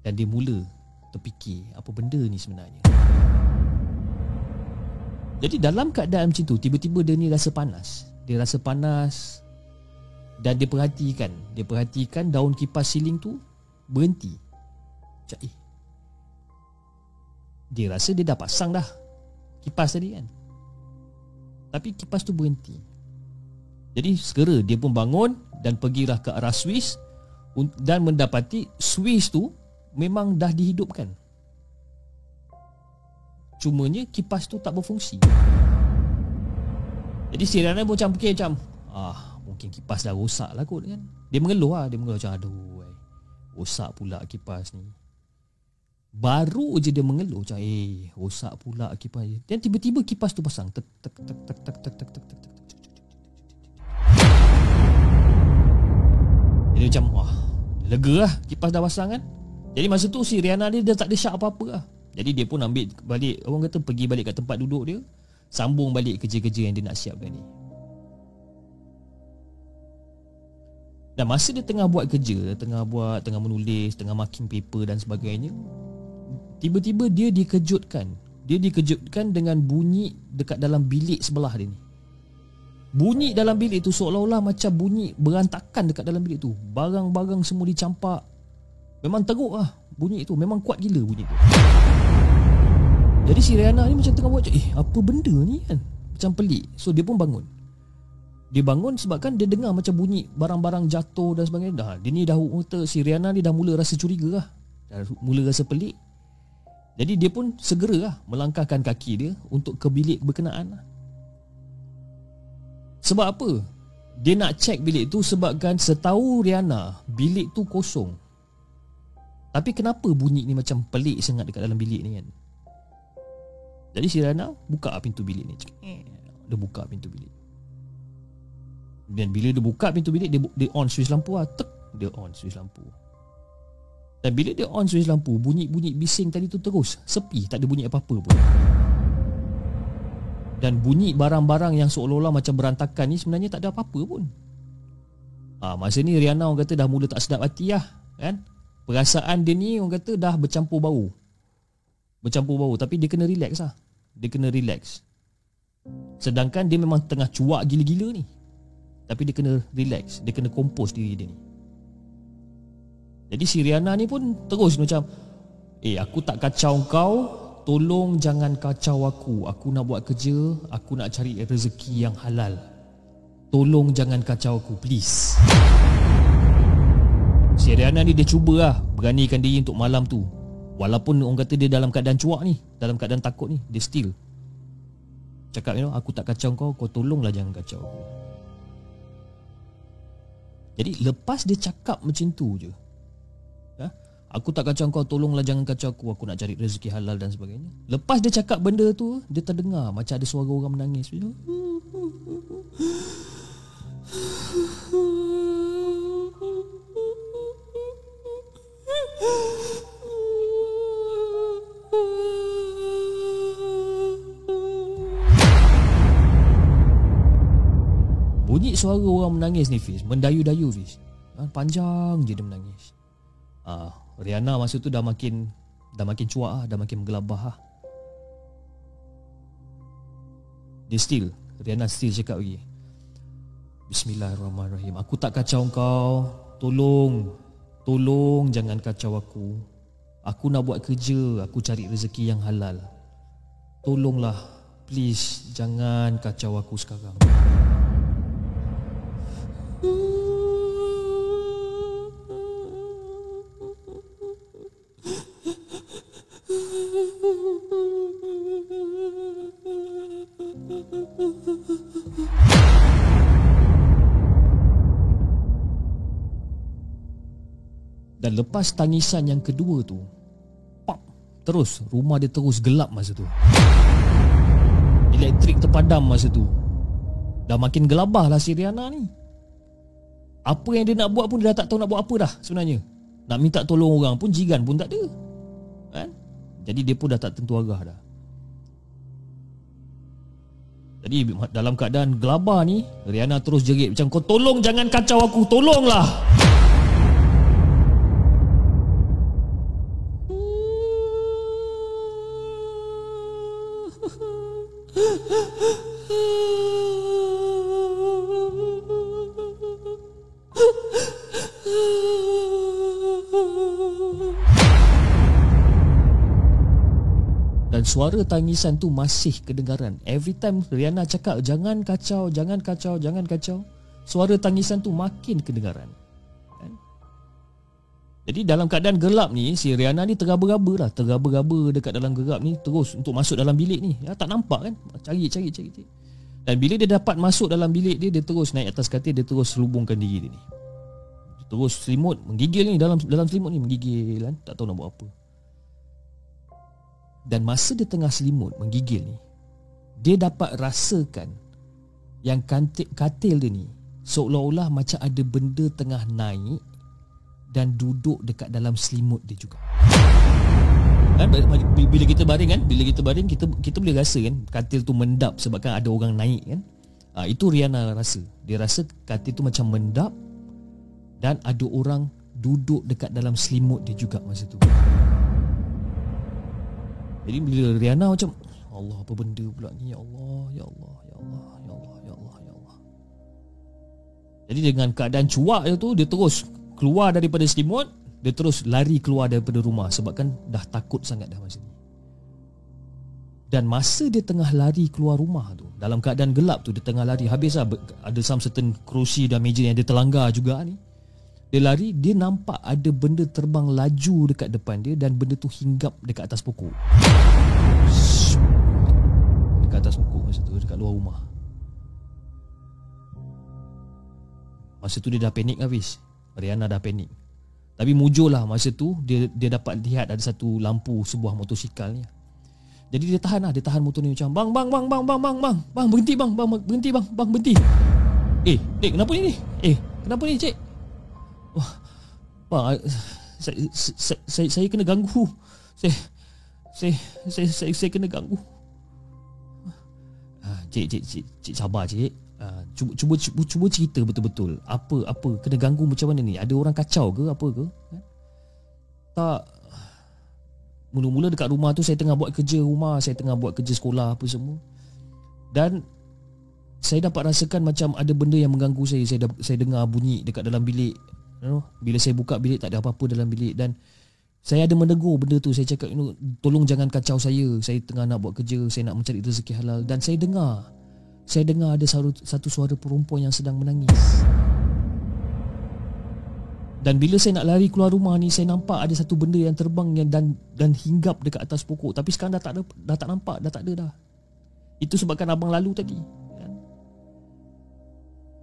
B: Dan dia mula terfikir Apa benda ni sebenarnya Jadi dalam keadaan macam tu Tiba-tiba dia ni rasa panas Dia rasa panas. Dan dia perhatikan. Dia perhatikan daun kipas siling tu Berhenti. Macam eh. Dia rasa dia dah pasang dah Kipas tadi kan. Tapi kipas tu berhenti. Jadi segera dia pun bangun dan pergilah ke arah Swiss dan mendapati Swiss tu memang dah dihidupkan. Cumanya kipas tu tak berfungsi. Jadi si Rana pun macam fikir macam ah mungkin kipas dah rosak lah kot kan. Dia mengeluh lah, dia mengeluh macam aduh eh, rosak pula kipas ni. Baru je dia mengeluh macam eh rosak pula kipas ni. Dan tiba-tiba kipas tu pasang. Tek tek tek tek tek tek tek tek tek. Dia macam wah Lega lah kipas dah pasang kan Jadi masa tu si Riana dia dah tak ada syak apa-apa lah Jadi dia pun ambil balik Orang kata pergi balik kat tempat duduk dia Sambung balik kerja-kerja yang dia nak siapkan ni Dan masa dia tengah buat kerja Tengah buat, tengah menulis Tengah marking paper dan sebagainya Tiba-tiba dia dikejutkan Dia dikejutkan dengan bunyi Dekat dalam bilik sebelah dia ni Bunyi dalam bilik tu seolah-olah macam bunyi berantakan dekat dalam bilik tu. Barang-barang semua dicampak. Memang teruk lah bunyi tu. Memang kuat gila bunyi tu. Jadi si Riana ni macam tengah buat eh apa benda ni kan? Macam pelik. So dia pun bangun. Dia bangun sebabkan dia dengar macam bunyi barang-barang jatuh dan sebagainya. Dah, dia ni dah kata si Riana ni dah mula rasa curiga lah. Dah mula rasa pelik. Jadi dia pun segera lah melangkahkan kaki dia untuk ke bilik berkenaan lah. Sebab apa? Dia nak cek bilik tu sebabkan setahu Riana bilik tu kosong. Tapi kenapa bunyi ni macam pelik sangat dekat dalam bilik ni kan? Jadi si Riana buka pintu bilik ni. Dia buka pintu bilik. Dan bila dia buka pintu bilik dia, dia on switch lampu lah. Tek, dia on switch lampu. Dan bila dia on switch lampu, bunyi-bunyi bising tadi tu terus sepi, tak ada bunyi apa-apa pun dan bunyi barang-barang yang seolah-olah macam berantakan ni sebenarnya tak ada apa-apa pun. Ha, masa ni Riana orang kata dah mula tak sedap hati lah kan. Perasaan dia ni orang kata dah bercampur bau. Bercampur bau tapi dia kena relax lah. Dia kena relax. Sedangkan dia memang tengah cuak gila-gila ni. Tapi dia kena relax, dia kena kompos diri dia ni. Jadi si Riana ni pun terus macam Eh aku tak kacau kau. Tolong jangan kacau aku. Aku nak buat kerja. Aku nak cari rezeki yang halal. Tolong jangan kacau aku Please. Si Riana ni dia cubalah Beranikan diri untuk malam tu Walaupun orang kata dia dalam keadaan cuak ni Dalam keadaan takut ni Dia still. Cakap you know Aku tak kacau kau Kau tolonglah jangan kacau aku. Jadi lepas dia cakap macam tu je Aku tak kacau kau Tolonglah jangan kacau aku Aku nak cari rezeki halal dan sebagainya. Lepas dia cakap benda tu Dia terdengar Macam ada suara orang menangis Bunyi suara orang menangis ni Fiz. Mendayu-dayu Fiz. Ha, panjang je dia menangis. Ha, ah, Riana masa tu dah makin Dah makin cuak lah Dah makin menggelabah lah. Dia still Riana still cakap lagi. Bismillahirrahmanirrahim. Aku tak kacau kau. Tolong Tolong jangan kacau aku. Aku nak buat kerja Aku cari rezeki yang halal. Tolonglah Please Jangan kacau aku sekarang lepas tangisan yang kedua tu Pop Terus Rumah dia terus gelap masa tu. Elektrik terpadam masa tu. Dah makin gelabah lah si Rihanna ni. Apa yang dia nak buat pun Dia dah tak tahu nak buat apa dah sebenarnya. Nak minta tolong orang pun Jigan pun tak ada. Kan? Jadi dia pun dah tak tentu arah dah. Jadi dalam keadaan gelabah ni Rihanna terus jerit macam Kau tolong jangan kacau aku Tolonglah suara tangisan tu masih kedengaran. Every time Rihanna cakap Jangan kacau, jangan kacau, jangan kacau Suara tangisan tu makin kedengaran. Kan? Jadi dalam keadaan gelap ni Si Rihanna ni tergaba-gaba lah. Tergaba-gaba dekat dalam gelap ni Terus untuk masuk dalam bilik ni. Ya, Tak nampak kan? Cari, cari, cari, cari. Dan bila dia dapat masuk dalam bilik dia Dia terus naik atas katil Dia terus selubungkan diri dia ni. Terus selimut Menggigil ni dalam dalam selimut ni Menggigil kan? Tak tahu nak buat apa dan masa dia tengah selimut menggigil ni Dia dapat rasakan Yang katil, katil dia ni Seolah-olah macam ada benda tengah naik Dan duduk dekat dalam selimut dia juga. Kan? Bila kita baring kan? Bila kita baring kita kita boleh rasa kan Katil tu mendap sebabkan ada orang naik kan? Ha, Itu Riana rasa. Dia rasa katil tu macam mendap Dan ada orang duduk dekat dalam selimut dia juga masa tu jadi bila Riana macam Allah apa benda pula ni ya Allah ya Allah ya Allah ya Allah ya Allah ya Allah. Jadi dengan keadaan cuak tu dia terus keluar daripada selimut, dia terus lari keluar daripada rumah sebab kan dah takut sangat dah masa ni. Dan masa dia tengah lari keluar rumah tu Dalam keadaan gelap tu Dia tengah lari Habis lah Ada some certain kerusi dan meja yang dia terlanggar juga ni Dia lari Dia nampak ada benda terbang laju dekat depan dia Dan benda tu hinggap dekat atas pokok. Dekat atas pokok masa tu Dekat luar rumah. Masa tu dia dah panik habis. Rihanna dah panik. Tapi mujur lah masa tu Dia dia dapat lihat ada satu lampu Sebuah motosikal ni. Jadi dia tahan lah Dia tahan motor ni macam Bang bang bang bang bang bang bang Bang berhenti bang bang berhenti bang bang berhenti. Eh dek kenapa ni ni Eh kenapa ni cik Wah Bang saya, saya, saya, saya kena ganggu. Saya Saya Saya, saya, saya kena ganggu. Ah, Cik, cik, cik, cik sabar cik. Uh, cuba, cuba, cuba, cuba cerita betul-betul. Apa, apa, kena ganggu macam mana ni? Ada orang kacau ke, apa ke? Kan? Tak. Mula-mula dekat rumah tu Saya tengah buat kerja rumah Saya tengah buat kerja sekolah Apa semua. Dan Saya dapat rasakan macam Ada benda yang mengganggu saya. Saya, saya dengar bunyi Dekat dalam bilik you know? Bila saya buka bilik Tak ada apa-apa dalam bilik Dan Saya ada menegur benda tu Saya cakap you know, Tolong jangan kacau saya Saya tengah nak buat kerja Saya nak mencari rezeki halal Dan saya dengar Saya dengar ada satu, suara perempuan Yang sedang menangis dan bila saya nak lari keluar rumah ni Saya nampak ada satu benda yang terbang yang dan dan hinggap dekat atas pokok Tapi sekarang dah tak ada, dah tak nampak Dah tak ada dah Itu sebabkan abang lalu tadi kan?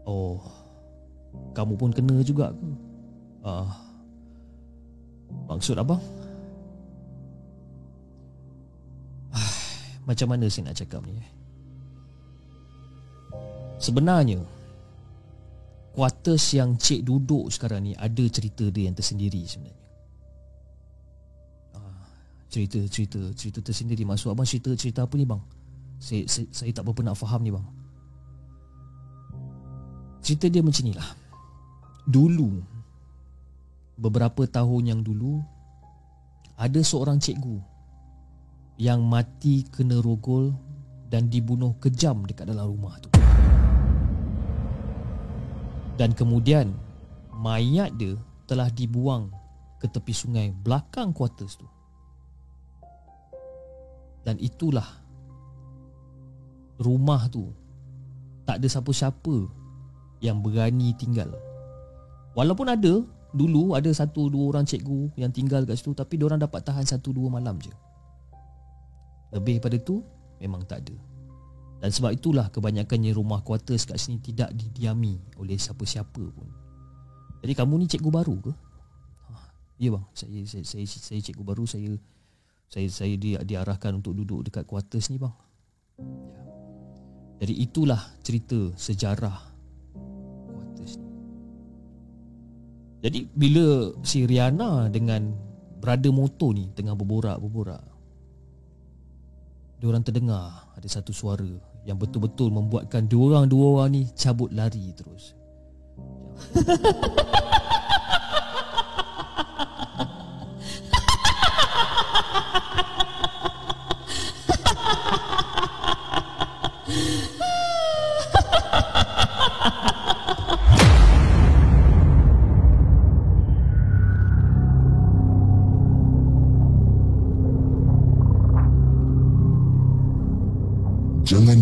B: Oh Kamu pun kena juga ke? Uh, maksud abang? Macam mana saya nak cakap ni? Sebenarnya quarters yang cik duduk sekarang ni ada cerita dia yang tersendiri sebenarnya. Ah, cerita cerita cerita tersendiri maksud abang cerita cerita apa ni bang? Saya, saya saya tak berapa nak faham ni bang. Cerita dia macam ni lah Dulu Beberapa tahun yang dulu Ada seorang cikgu Yang mati kena rogol Dan dibunuh kejam dekat dalam rumah tu Dan kemudian Mayat dia telah dibuang ke tepi sungai belakang quarters tu. Dan itulah rumah tu tak ada siapa-siapa yang berani tinggal. Walaupun ada dulu ada satu dua orang cikgu yang tinggal kat situ tapi orang dapat tahan satu dua malam je. Lebih pada tu memang tak ada. Dan sebab itulah kebanyakannya rumah quarters kat sini tidak didiami oleh siapa-siapa pun. Jadi kamu ni cikgu baru ke? Ya bang, saya saya saya, saya cikgu baru saya saya saya di, diarahkan untuk duduk dekat quarters ni bang. Ya. Jadi itulah cerita sejarah Jadi bila si Riana dengan brother motor ni tengah berborak-berborak. Diorang terdengar ada satu suara yang betul-betul membuatkan diorang dua orang ni cabut lari terus.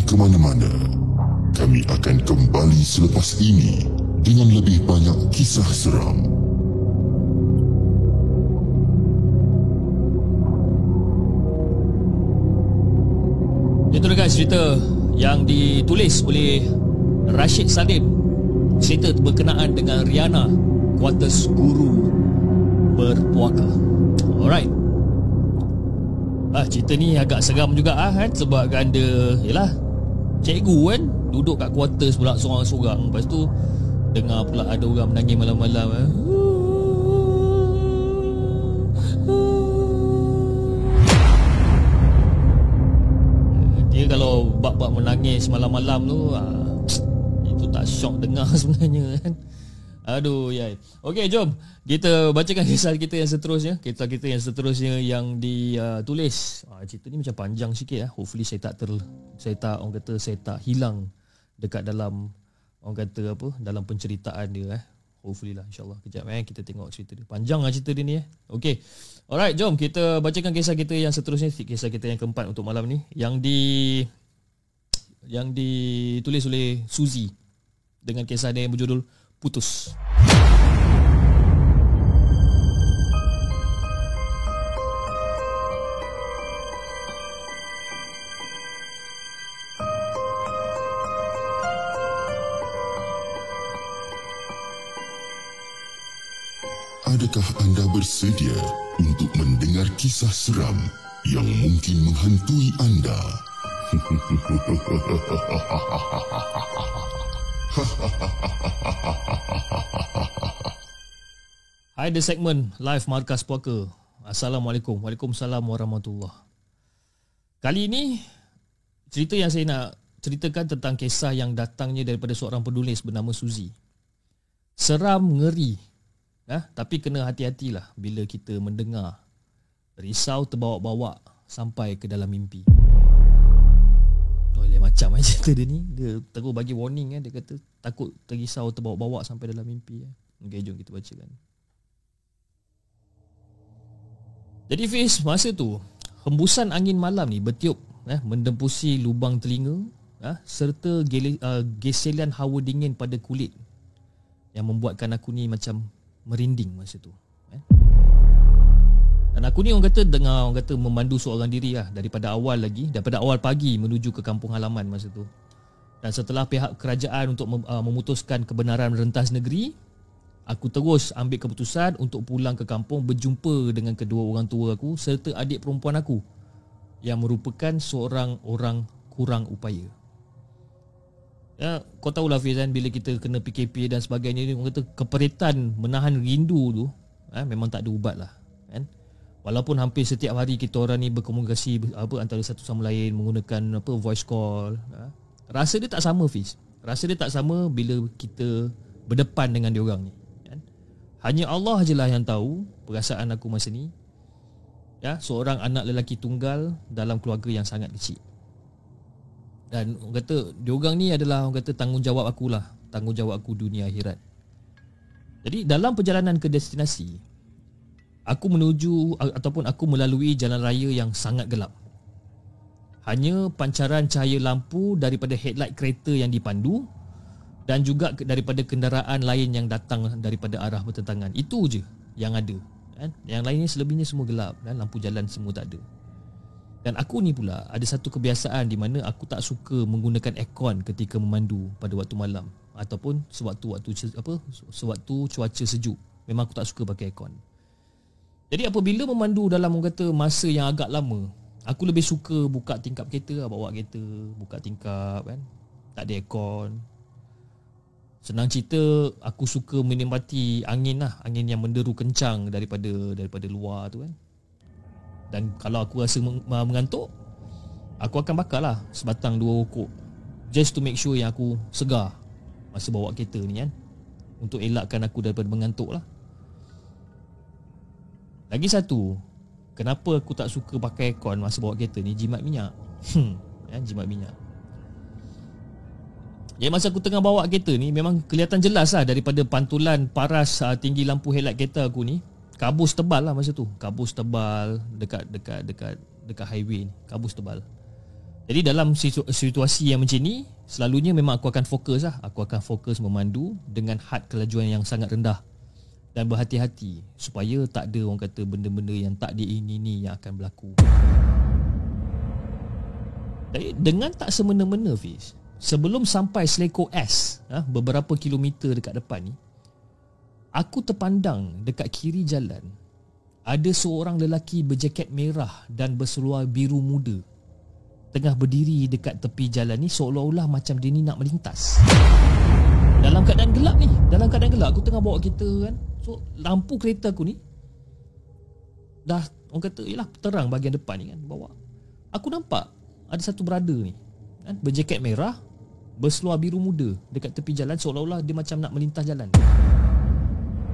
A: ke mana-mana. Kami akan kembali selepas ini dengan lebih banyak kisah seram.
B: Itu dekat cerita yang ditulis oleh Rashid Salim Cerita berkenaan dengan Riana Kuartus Guru Berpuaka Alright Ah, cerita ni agak seram juga ah kan sebab dia yalah cikgu kan duduk kat kuartus pula seorang-seorang lepas tu dengar pula ada orang menangis malam-malam eh. Dia kalau bab-bab menangis malam-malam tu ah, Itu tak syok dengar sebenarnya kan Aduh ya. Okey jom kita bacakan kisah kita yang seterusnya. Kisah kita yang seterusnya yang ditulis. Uh, cerita ni macam panjang sikit ya. Hopefully saya tak ter saya tak orang kata saya tak hilang dekat dalam orang kata apa dalam penceritaan dia eh. Hopefully lah insyaAllah Kejap eh Kita tengok cerita dia Panjang lah cerita dia ni eh Okay Alright jom Kita bacakan kisah kita yang seterusnya Kisah kita yang keempat untuk malam ni Yang di Yang ditulis oleh Suzy Dengan kisah dia yang berjudul Putus
A: Adakah anda bersedia untuk mendengar kisah seram yang mungkin menghantui anda?
B: Hai The Segment. Live Markas Puaka. Assalamualaikum. Waalaikumsalam Warahmatullahi Kali ini Cerita yang saya nak ceritakan tentang kisah yang datangnya daripada seorang penulis bernama Suzy. Seram, ngeri ha? Tapi kena hati-hatilah bila kita mendengar Risau terbawa-bawa sampai ke dalam mimpi. Oh, macam eh cerita dia ni. Dia terus bagi warning eh. Dia kata takut terrisau terbawa-bawa sampai dalam mimpi eh. Okay, jom kita bacakan Jadi Fiz, masa tu Hembusan angin malam ni bertiup eh, Mendempusi lubang telinga eh, Serta uh, geselian hawa dingin pada kulit Yang membuatkan aku ni macam merinding masa tu eh. Dan aku ni orang kata dengar orang kata memandu seorang diri lah Daripada awal lagi Daripada awal pagi menuju ke kampung halaman masa tu Dan setelah pihak kerajaan untuk uh, memutuskan kebenaran rentas negeri Aku terus ambil keputusan untuk pulang ke kampung berjumpa dengan kedua orang tua aku serta adik perempuan aku yang merupakan seorang orang kurang upaya. Ya, kau tahu lah Fizan bila kita kena PKP dan sebagainya ni orang kata keperitan menahan rindu tu eh, memang tak ada ubat lah kan. Walaupun hampir setiap hari kita orang ni berkomunikasi apa antara satu sama lain menggunakan apa voice call, eh, rasa dia tak sama Fiz. Rasa dia tak sama bila kita berdepan dengan dia orang ni. Kan? Hanya Allah je lah yang tahu perasaan aku masa ni. Ya, seorang anak lelaki tunggal dalam keluarga yang sangat kecil. Dan orang kata dia orang ni adalah orang kata tanggungjawab aku lah, tanggungjawab aku dunia akhirat. Jadi dalam perjalanan ke destinasi Aku menuju ataupun aku melalui jalan raya yang sangat gelap Hanya pancaran cahaya lampu daripada headlight kereta yang dipandu Dan juga daripada kenderaan lain yang datang daripada arah bertentangan. Itu je yang ada kan? Yang lainnya selebihnya semua gelap dan Lampu jalan semua tak ada. Dan aku ni pula ada satu kebiasaan di mana aku tak suka menggunakan aircon ketika memandu pada waktu malam ataupun sewaktu-waktu apa sewaktu cuaca sejuk. Memang aku tak suka pakai aircon. Jadi apabila memandu dalam orang kata masa yang agak lama aku lebih suka buka tingkap kereta lah, bawa kereta buka tingkap kan? Tak ada aircon. Senang cerita aku suka menikmati angin lah. Angin yang menderu kencang daripada daripada luar tu kan? Dan kalau aku rasa mengantuk aku akan bakar lah sebatang dua rokok. Just to make sure yang aku segar Masa bawa kereta ni kan? Untuk elakkan aku daripada mengantuk lah. Lagi satu Kenapa aku tak suka pakai aircon masa bawa kereta ni? Jimat minyak. Hmm, ya, Jimat minyak. Jadi masa aku tengah bawa kereta ni Memang kelihatan jelas lah Daripada pantulan paras uh, tinggi lampu headlight kereta aku ni Kabus tebal lah masa tu. Kabus tebal Dekat dekat dekat dekat highway ni. Kabus tebal. Jadi dalam situasi yang macam ni Selalunya memang aku akan fokus lah. Aku akan fokus memandu Dengan had kelajuan yang sangat rendah Dan berhati-hati Supaya tak ada orang kata benda-benda yang tak diingini Yang akan berlaku Jadi dengan tak semena-mena Fiz Sebelum sampai Seleko S ha, Beberapa kilometer dekat depan ni Aku terpandang dekat kiri jalan Ada seorang lelaki berjaket merah Dan berseluar biru muda tengah berdiri dekat tepi jalan ni seolah-olah macam dia ni nak melintas. Dalam keadaan gelap ni, dalam keadaan gelap aku tengah bawa kereta kan. So lampu kereta aku ni dah orang kata ialah terang bahagian depan ni kan bawa. Aku nampak ada satu brother ni kan berjaket merah berseluar biru muda dekat tepi jalan seolah-olah dia macam nak melintas jalan.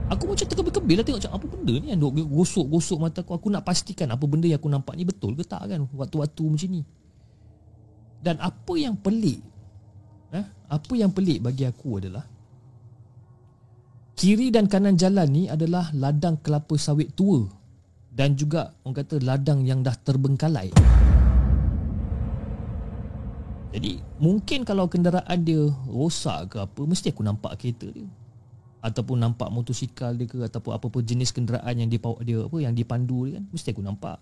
B: Aku macam terkebil-kebil lah tengok macam apa benda ni kan gosok-gosok mata aku. Aku nak pastikan apa benda yang aku nampak ni betul ke tak kan waktu-waktu macam ni. Dan apa yang pelik eh, Apa yang pelik bagi aku adalah Kiri dan kanan jalan ni adalah ladang kelapa sawit tua Dan juga orang kata ladang yang dah terbengkalai. Jadi mungkin kalau kenderaan dia rosak ke apa Mesti aku nampak kereta dia. Ataupun nampak motosikal dia ke Ataupun apa-apa jenis kenderaan yang dia, dia apa yang dipandu dia kan Mesti aku nampak.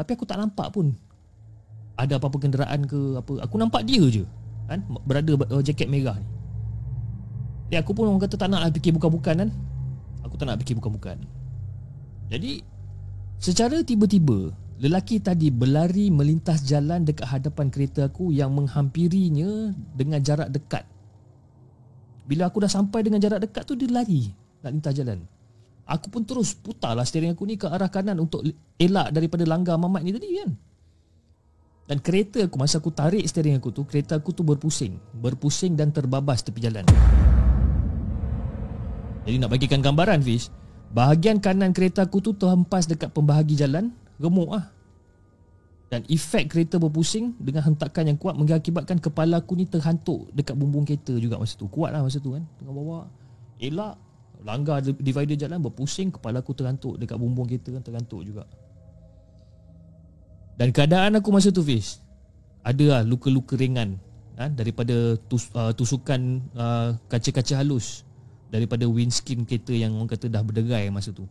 B: Tapi aku tak nampak pun ada apa-apa kenderaan ke apa. Aku nampak dia je kan? Berada uh, jaket merah ni. Jadi aku pun orang kata tak naklah fikir bukan-bukan kan? Aku tak nak fikir bukan-bukan. Jadi secara tiba-tiba lelaki tadi berlari melintas jalan dekat hadapan kereta aku yang menghampirinya dengan jarak dekat. Bila aku dah sampai dengan jarak dekat tu dia lari nak lintas jalan. Aku pun terus putarlah steering aku ni ke arah kanan untuk elak daripada langgar mamat ni tadi kan dan kereta aku masa aku tarik steering aku tu Kereta aku tu berpusing. Berpusing dan terbabas tepi jalan. Jadi nak bagikan gambaran Fish Bahagian kanan kereta aku tu terhempas dekat pembahagi jalan Gemuk lah Dan efek kereta berpusing Dengan hentakan yang kuat Mengakibatkan kepala aku ni terhantuk Dekat bumbung kereta juga masa tu. Kuat lah masa tu kan Tengah bawa. Elak Langgar divider jalan Berpusing Kepala aku terhantuk Dekat bumbung kereta kan Terhantuk juga dan keadaan aku masa tu Fiz Ada lah luka-luka ringan ha, Daripada tus, uh, tusukan uh, kaca-kaca halus. Daripada windscreen kereta yang orang kata dah berderai masa tu.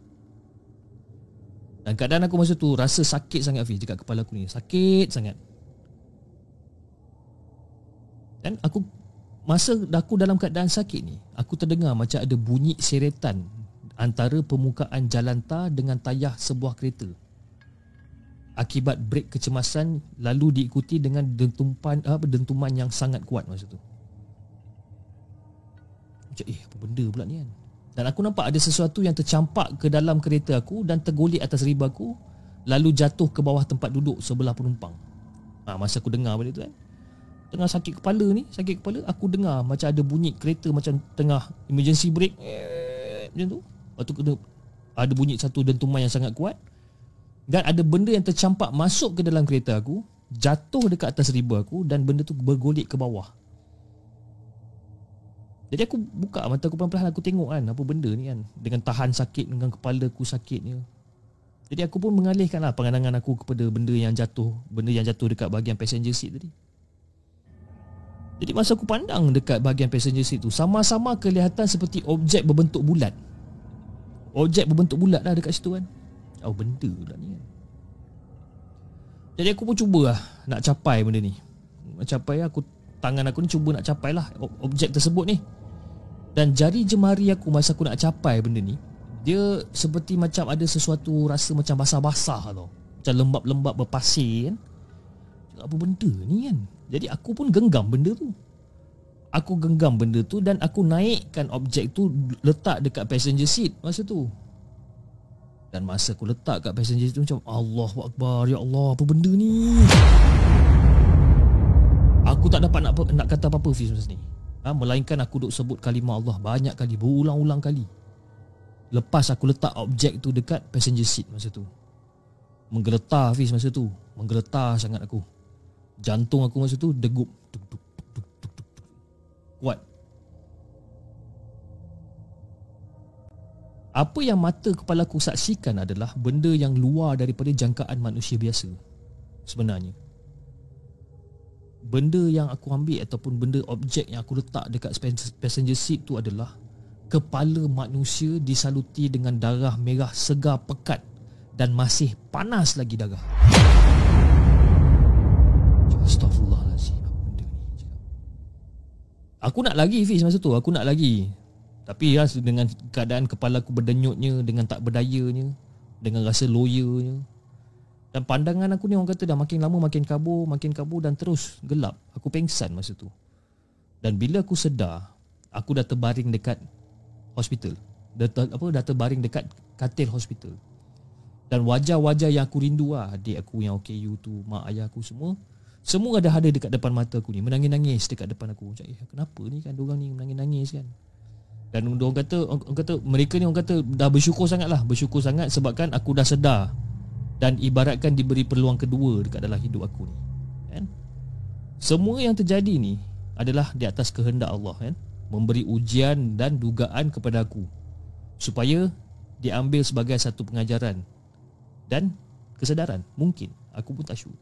B: Dan keadaan aku masa tu rasa sakit sangat Fiz Dekat kepala aku ni. Sakit sangat. Dan aku Masa aku dalam keadaan sakit ni Aku terdengar macam ada bunyi seretan Antara permukaan jalan tar dengan tayah sebuah kereta akibat brek kecemasan lalu diikuti dengan dentuman apa dentuman yang sangat kuat masa tu. Macam eh apa benda pula ni kan? Dan aku nampak ada sesuatu yang tercampak ke dalam kereta aku dan tergolek atas riba aku lalu jatuh ke bawah tempat duduk sebelah penumpang. Ha, masa aku dengar benda tu kan. Tengah sakit kepala ni Sakit kepala Aku dengar macam ada bunyi kereta Macam tengah emergency brake Macam tu Lepas tu Ada bunyi satu dentuman yang sangat kuat Dan ada benda yang tercampak Masuk ke dalam kereta aku Jatuh dekat atas riba aku Dan benda tu bergolek ke bawah. Jadi aku buka mata aku pelan-pelan Aku tengok kan Apa benda ni kan. Dengan tahan sakit Dengan kepala aku sakitnya. Jadi aku pun mengalihkan lah Pandangan aku kepada benda yang jatuh Benda yang jatuh dekat bahagian passenger seat tadi. Jadi masa aku pandang dekat bahagian passenger seat tu Sama-sama kelihatan seperti objek berbentuk bulat. Objek berbentuk bulat lah dekat situ kan Oh benda pula ni kan. Jadi aku pun cuba lah Nak capai benda ni. Capai aku Tangan aku ni cuba nak capai lah Objek tersebut ni. Dan jari jemari aku Masa aku nak capai benda ni Dia seperti macam ada sesuatu Rasa macam basah-basah tau. Macam lembab-lembab berpasir kan. Apa benda ni kan? Jadi aku pun genggam benda tu. Aku genggam benda tu Dan aku naikkan objek tu Letak dekat passenger seat Masa tu Dan masa aku letak kat passenger tu Macam Allah Akbar Ya Allah apa benda ni? Aku tak dapat nak, nak kata apa-apa Fiz masa ni. Ha, Melainkan aku duk sebut kalimah Allah Banyak kali Berulang-ulang kali. Lepas aku letak objek tu Dekat passenger seat masa tu. Menggeletar Fiz masa tu. Menggeletar sangat aku. Jantung aku masa tu degup Kuat Apa yang mata kepala aku saksikan adalah Benda yang luar daripada jangkaan manusia biasa Sebenarnya. Benda yang aku ambil Ataupun benda objek yang aku letak Dekat passenger seat tu adalah Kepala manusia disaluti dengan darah merah segar pekat Dan masih panas lagi darah. Ni? Aku nak lagi Fiz masa tu. Aku nak lagi Tapi ya dengan keadaan kepala aku berdenyutnya Dengan tak berdayanya Dengan rasa loyanya. Dan pandangan aku ni orang kata dah makin lama makin kabur Makin kabur dan terus gelap. Aku pengsan masa tu. Dan bila aku sedar Aku dah terbaring dekat hospital. Dah, apa, dah terbaring dekat katil hospital. Dan wajah-wajah yang aku rindu lah Adik aku yang OKU tu Mak ayah aku semua semua ada ada dekat depan mata aku ni. Menangis-nangis dekat depan aku. Macam eh kenapa ni kan? Diorang ni menangis-nangis kan Dan orang kata Orang kata Mereka ni orang kata Dah bersyukur sangat lah Bersyukur sangat Sebabkan aku dah sedar Dan ibaratkan diberi peluang kedua Dekat dalam hidup aku ni kan? Semua yang terjadi ni Adalah di atas kehendak Allah kan? Memberi ujian dan dugaan kepada aku Supaya Diambil sebagai satu pengajaran Dan Kesedaran. Mungkin. Aku pun tak sure.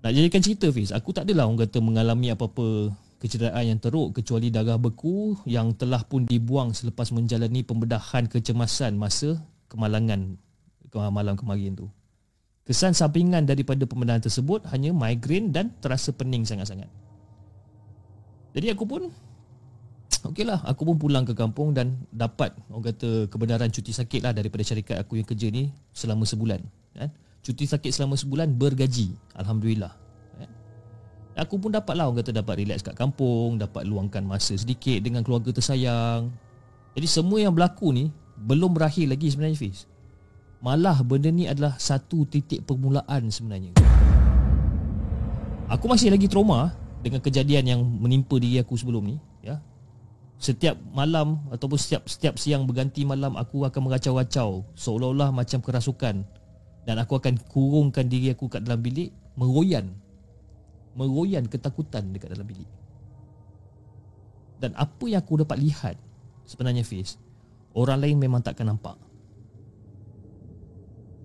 B: Nak jadikan cerita Fiz Aku tak adalah orang kata mengalami apa-apa Kecederaan yang teruk Kecuali darah beku Yang telah pun dibuang Selepas menjalani pembedahan kecemasan Masa kemalangan Malam kemarin tu Kesan sampingan daripada pembedahan tersebut Hanya migrain dan terasa pening sangat-sangat Jadi aku pun Okey lah, aku pun pulang ke kampung dan dapat orang kata kebenaran cuti sakit lah daripada syarikat aku yang kerja ni selama sebulan. Kan? cuti sakit selama sebulan bergaji alhamdulillah. Aku pun dapat lah orang kata dapat relax kat kampung dapat luangkan masa sedikit dengan keluarga tersayang. Jadi semua yang berlaku ni belum berakhir lagi sebenarnya Fiz. Malah benda ni adalah satu titik permulaan sebenarnya. Aku masih lagi trauma dengan kejadian yang menimpa diri aku sebelum ni ya. Setiap malam ataupun setiap setiap siang berganti malam aku akan meracau-racau seolah-olah macam kerasukan. Dan aku akan kurungkan diri aku kat dalam bilik meroyan meroyan ketakutan dekat dalam bilik. Dan apa yang aku dapat lihat sebenarnya Fiz orang lain memang takkan nampak.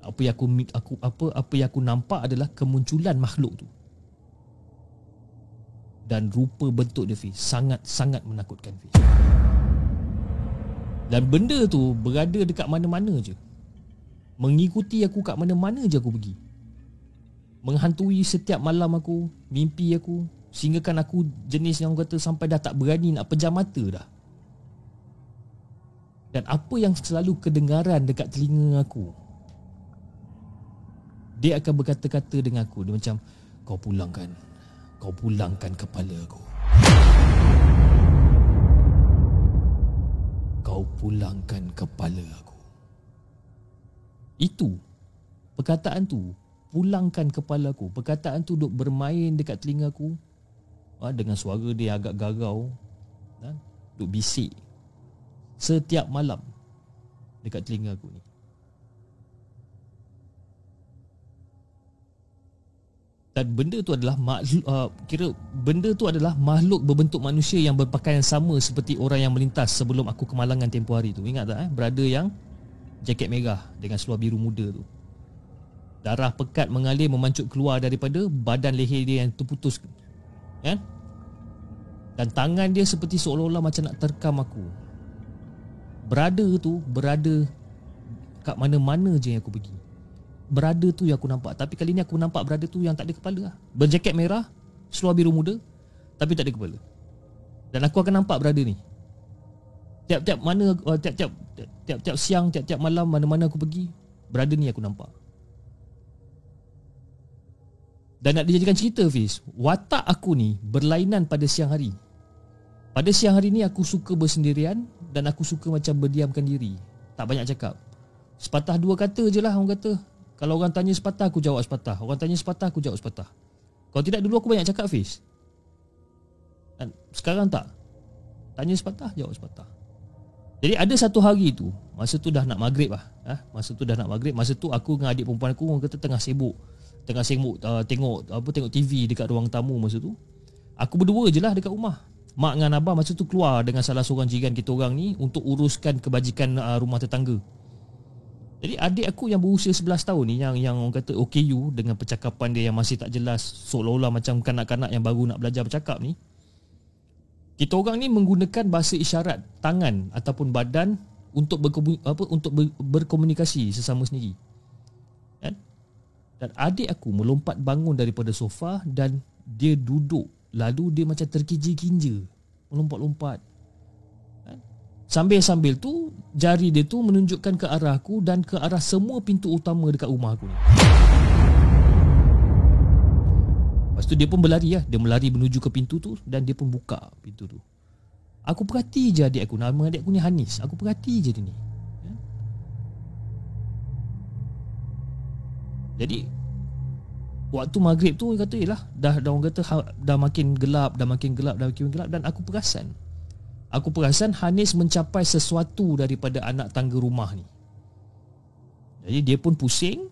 B: Apa yang aku aku apa apa yang aku nampak adalah kemunculan makhluk tu. Dan rupa bentuk dia Fiz sangat-sangat menakutkan Fiz. Dan benda tu berada dekat mana-mana je. Mengikuti aku kat mana-mana je aku pergi Menghantui setiap malam aku Mimpi aku Sehingga kan aku jenis yang kata Sampai dah tak berani nak pejam mata dah. Dan apa yang selalu kedengaran dekat telinga aku Dia akan berkata-kata dengan aku. Dia macam Kau pulangkan Kau pulangkan kepala aku. Kau pulangkan kepala aku. Itu Perkataan tu pulangkan kepala aku. Perkataan tu duk bermain dekat telinga aku. Ha, dengan suara dia agak gagau. Ha, duk bisik. Setiap malam. Dekat telinga aku ni. Dan benda tu adalah makhluk, uh, kira benda tu adalah makhluk berbentuk manusia yang berpakaian sama seperti orang yang melintas sebelum aku kemalangan tempoh hari tu. Ingat tak eh? Berada yang jaket merah dengan seluar biru muda tu. Darah pekat mengalir memancut keluar daripada badan leher dia yang terputus. Kan? Dan tangan dia seperti seolah-olah macam nak terkam aku. Berada tu berada kat mana-mana je yang aku pergi. Berada tu yang aku nampak. Tapi kali ni aku nampak berada tu yang tak ada kepala lah. Berjaket merah, seluar biru muda, tapi tak ada kepala. Dan aku akan nampak berada ni. Tiap-tiap mana, uh, tiap-tiap tiap-tiap siang, tiap-tiap malam, mana-mana aku pergi, berada ni aku nampak. Dan nak dijadikan cerita Fiz Watak aku ni berlainan pada siang hari. Pada siang hari ni aku suka bersendirian Dan aku suka macam berdiamkan diri. Tak banyak cakap. Sepatah dua kata je lah orang kata. Kalau orang tanya sepatah aku jawab sepatah. Orang tanya sepatah aku jawab sepatah. Kalau tidak dulu aku banyak cakap Fiz. Dan sekarang tak. Tanya sepatah jawab sepatah. Jadi ada satu hari tu Masa tu dah nak maghrib lah ha? Masa tu dah nak maghrib Masa tu aku dengan adik perempuan aku Orang kata tengah sibuk tengah sengmuk uh, tengok apa tengok TV dekat ruang tamu masa tu. Aku berdua je lah dekat rumah. Mak dengan abah masa tu keluar dengan salah seorang jiran kita orang ni untuk uruskan kebajikan uh, rumah tetangga. Jadi adik aku yang berusia 11 tahun ni yang yang orang kata OKU dengan percakapan dia yang masih tak jelas seolah-olah macam kanak-kanak yang baru nak belajar bercakap ni. Kita orang ni menggunakan bahasa isyarat tangan ataupun badan untuk berkomunikasi, apa untuk berkomunikasi sesama sendiri. Dan adik aku melompat bangun daripada sofa dan dia duduk. Lalu dia macam terkija-kinja. Melompat-lompat. Kan? Sambil-sambil tu jari dia tu menunjukkan ke arah aku dan ke arah semua pintu utama dekat rumah aku ni. Lepas tu dia pun berlari lah. Dia melari menuju ke pintu tu dan dia pun buka pintu tu. Aku perhati je adik aku. Nama adik aku ni Hanis. Aku perhati je dia ni. Jadi waktu maghrib tu kata yalah dah dah orang kata ha, dah makin gelap dah makin gelap dah makin gelap dan aku perasan aku perasan Hanis mencapai sesuatu daripada anak tangga rumah ni. Jadi dia pun pusing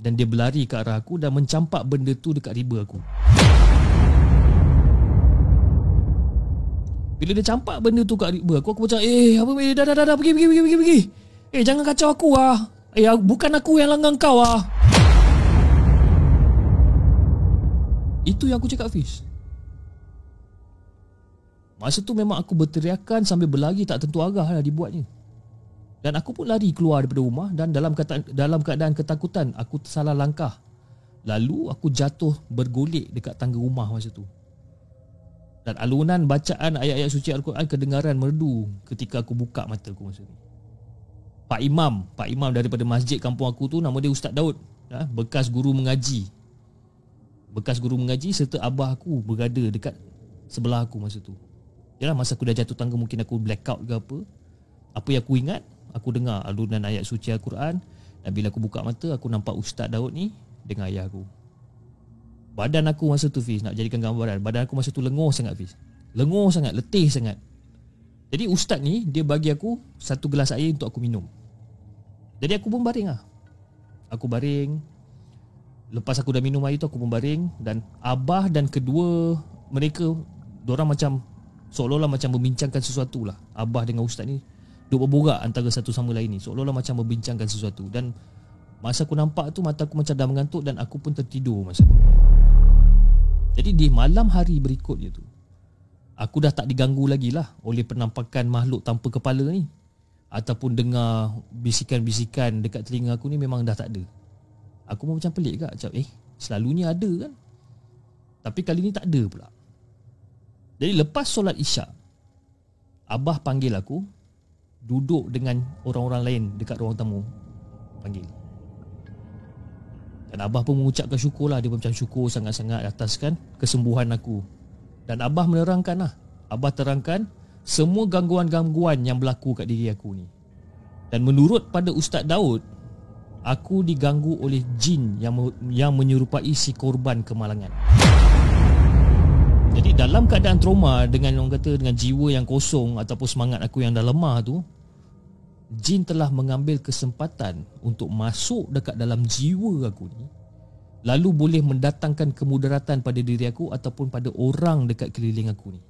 B: dan dia berlari ke arah aku dan mencampak benda tu dekat riba aku. Bila dia campak benda tu kat riba aku aku macam eh apa eh dah dah dah, dah pergi pergi pergi pergi. Eh jangan kacau aku ah. Eh bukan aku yang langgang kau ah. Itu yang aku cakap Fiz. Masa tu memang aku berteriakan sambil berlari tak tentu arah lah dibuatnya. Dan aku pun lari keluar daripada rumah Dan dalam keadaan, dalam keadaan ketakutan aku tersalah langkah. Lalu aku jatuh bergolek dekat tangga rumah masa tu. Dan alunan bacaan ayat-ayat suci Al-Quran kedengaran merdu Ketika aku buka mata aku masa tu Pak Imam Pak Imam daripada masjid kampung aku tu Nama dia Ustaz Daud. Ha, Bekas guru mengaji bekas guru mengaji serta abah aku berada dekat sebelah aku masa tu. Yalah masa aku dah jatuh tangga mungkin aku blackout ke apa. Apa yang aku ingat, aku dengar alunan ayat suci Al-Quran dan bila aku buka mata aku nampak Ustaz Daud ni dengan ayah aku. Badan aku masa tu Fiz nak jadikan gambaran. Badan aku masa tu lenguh sangat Fiz. Lenguh sangat, letih sangat. Jadi ustaz ni dia bagi aku satu gelas air untuk aku minum. Jadi aku pun baring lah. Aku baring, Lepas aku dah minum air tu aku pun baring dan abah dan kedua mereka orang macam seolah-olah macam membincangkan sesuatu lah. Abah dengan ustaz ni duk berborak antara satu sama lain ni. Seolah-olah macam membincangkan sesuatu dan masa aku nampak tu mata aku macam dah mengantuk dan aku pun tertidur masa tu. Jadi di malam hari berikutnya tu aku dah tak diganggu lagi lah oleh penampakan makhluk tanpa kepala ni ataupun dengar bisikan-bisikan dekat telinga aku ni memang dah tak ada. Aku pun macam pelik kak Macam eh Selalunya ada kan? Tapi kali ni tak ada pula. Jadi lepas solat isyak Abah panggil aku Duduk dengan orang-orang lain Dekat ruang tamu Panggil. Dan Abah pun mengucapkan syukur lah Dia pun macam syukur sangat-sangat Atas kan kesembuhan aku. Dan Abah menerangkan lah. Abah terangkan Semua gangguan-gangguan Yang berlaku kat diri aku ni. Dan menurut pada Ustaz Daud Aku diganggu oleh jin yang yang menyerupai si korban kemalangan. Jadi dalam keadaan trauma dengan orang kata dengan jiwa yang kosong ataupun semangat aku yang dah lemah tu, jin telah mengambil kesempatan untuk masuk dekat dalam jiwa aku ni lalu boleh mendatangkan kemudaratan pada diri aku ataupun pada orang dekat keliling aku ni.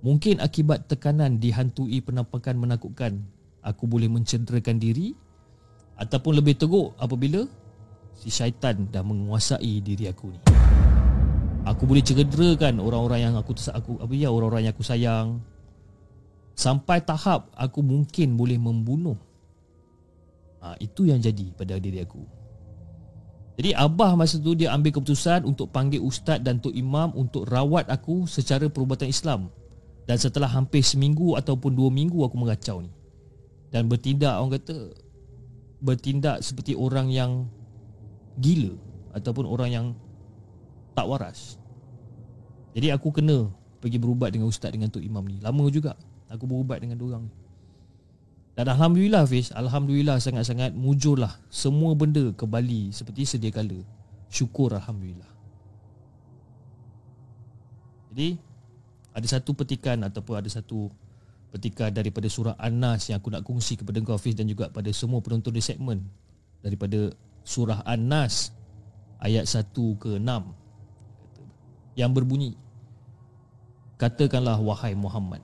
B: Mungkin akibat tekanan dihantui penampakan menakutkan, aku boleh mencederakan diri ataupun lebih teruk apabila si syaitan dah menguasai diri aku ni. Aku boleh cederakan orang-orang yang aku aku apa ya orang-orang yang aku sayang, Sampai tahap aku mungkin boleh membunuh. Ha, Itu yang jadi pada diri aku. Jadi Abah masa tu dia ambil keputusan Untuk panggil ustaz dan tok imam Untuk rawat aku secara perubatan Islam. Dan setelah hampir seminggu Ataupun dua minggu aku mengacau ni. Dan bertindak orang kata Bertindak seperti orang yang Gila Ataupun orang yang Tak waras. Jadi aku kena Pergi berubat dengan ustaz dengan tok imam ni. Lama juga Aku berubat dengan orang Dan Alhamdulillah Fiz Alhamdulillah sangat-sangat Mujurlah Semua benda kembali Seperti sedia kala. Syukur Alhamdulillah. Jadi Ada satu petikan Ataupun ada satu Petikan daripada surah An-Nas Yang aku nak kongsi kepada kau Fiz Dan juga pada semua penonton di segmen Daripada surah An-Nas Ayat 1 ke 6 Yang berbunyi Katakanlah wahai Muhammad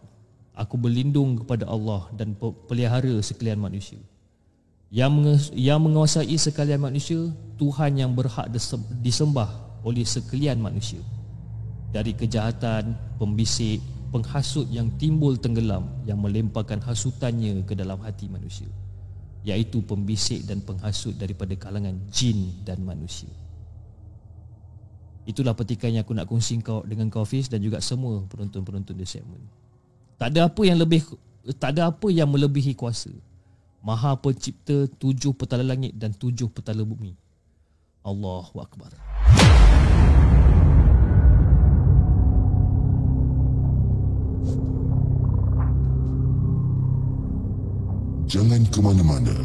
B: Aku berlindung kepada Allah dan pelihara sekalian manusia. Yang yang menguasai sekalian manusia, Tuhan yang berhak disembah oleh sekalian manusia. Dari kejahatan, pembisik, penghasut yang timbul tenggelam yang melemparkan hasutannya ke dalam hati manusia. Iaitu pembisik dan penghasut daripada kalangan jin dan manusia. Itulah petikan yang aku nak kongsi kau dengan kau Fiz dan juga semua penonton-penonton di segmen. Tak ada apa yang lebih tak ada apa yang melebihi kuasa. Maha pencipta tujuh petala langit dan tujuh petala bumi. Allahu akbar.
A: Jangan ke mana-mana.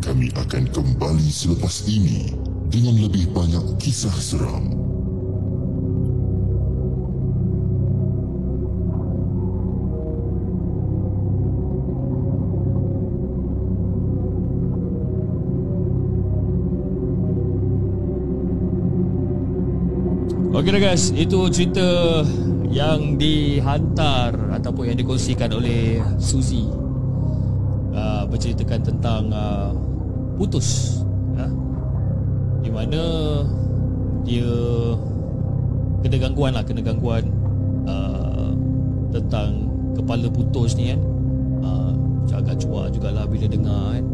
A: Kami akan kembali selepas ini dengan lebih banyak kisah seram.
B: Dah guys, itu cerita yang dihantar ataupun yang dikongsikan oleh Suzy. Uh, berceritakan tentang uh, putus. Uh, di mana dia kena gangguan lah, kena gangguan uh, tentang kepala putus ni kan. Uh, agak cuak jugalah bila dengar kan.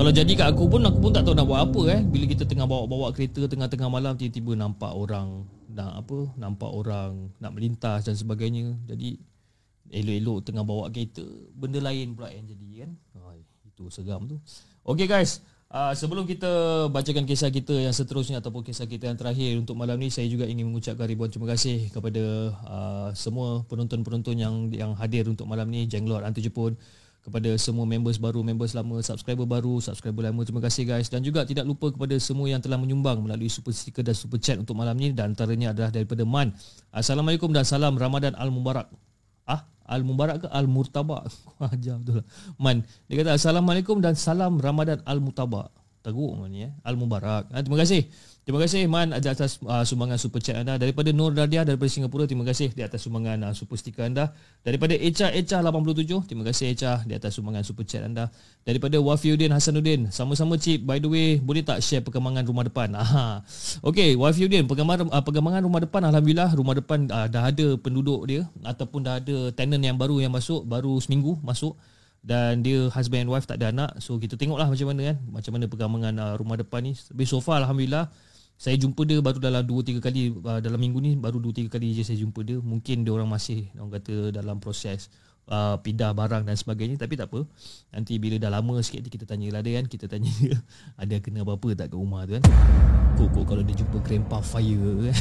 B: Kalau jadi kat aku pun Aku pun tak tahu nak buat apa eh Bila kita tengah bawa-bawa kereta Tengah-tengah malam Tiba-tiba nampak orang Nak apa Nampak orang Nak melintas dan sebagainya. Jadi Elok-elok tengah bawa kereta Benda lain pula yang jadi kan? Ay, Itu seram tu. Okay guys. Uh, Sebelum kita bacakan kisah kita yang seterusnya Ataupun kisah kita yang terakhir untuk malam ni Saya juga ingin mengucapkan ribuan terima kasih Kepada uh, semua penonton-penonton yang yang hadir untuk malam ni. Jenglot Antu Jepun kepada semua members baru, members lama, subscriber baru, subscriber lama. Terima kasih guys dan juga tidak lupa kepada semua yang telah menyumbang melalui super sticker dan super chat untuk malam ini dan antaranya adalah daripada Man. Assalamualaikum dan salam Ramadan Al Mubarak. Ah, Al Mubarak ke Al Murtaba? Ajar betul lah. Man, dia kata Assalamualaikum dan salam Ramadan Al Murtaba. Teruk ni eh. Al Mubarak. Ah, terima kasih. Terima kasih Man di atas uh, sumbangan super chat anda daripada Nur Radia daripada Singapura. Terima kasih di atas sumbangan uh, super sticker anda daripada Echa Echa 87. Terima kasih Echa di atas sumbangan super chat anda daripada Wafiuddin Hasanuddin. Sama-sama cip. By the way, boleh tak share perkembangan rumah depan? Aha. Okey, Wafiuddin, perkembangan uh, perkembangan rumah depan alhamdulillah rumah depan uh, dah ada penduduk dia ataupun dah ada tenant yang baru yang masuk baru seminggu masuk dan dia husband and wife tak ada anak so kita tengoklah macam mana kan macam mana perkembangan uh, rumah depan ni tapi so far alhamdulillah saya jumpa dia baru dalam 2 3 kali uh, dalam minggu ni baru 2 3 kali je saya jumpa dia. Mungkin dia orang masih orang kata dalam proses uh, pindah barang dan sebagainya tapi tak apa. Nanti bila dah lama sikit kita tanyalah dia kan, kita tanya dia ada kena apa-apa tak kat rumah tu kan. Kok kalau dia jumpa grandpa fire kan.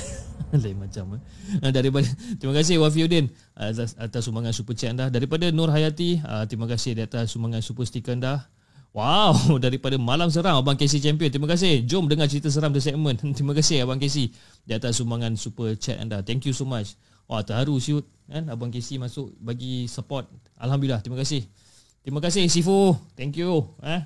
B: Lain macam eh. Uh, daripada terima kasih Wafiuddin atas, atas sumbangan super chat anda daripada Nur Hayati uh, terima kasih di atas sumbangan super sticker anda Wow, daripada Malam Seram Abang Casey Champion. Terima kasih. Jom dengar cerita seram the segment. Terima kasih Abang Casey di atas sumbangan super chat anda. Thank you so much. Wah, terharu siut kan Abang Casey masuk bagi support. Alhamdulillah, terima kasih. Terima kasih Sifu. Thank you. Eh.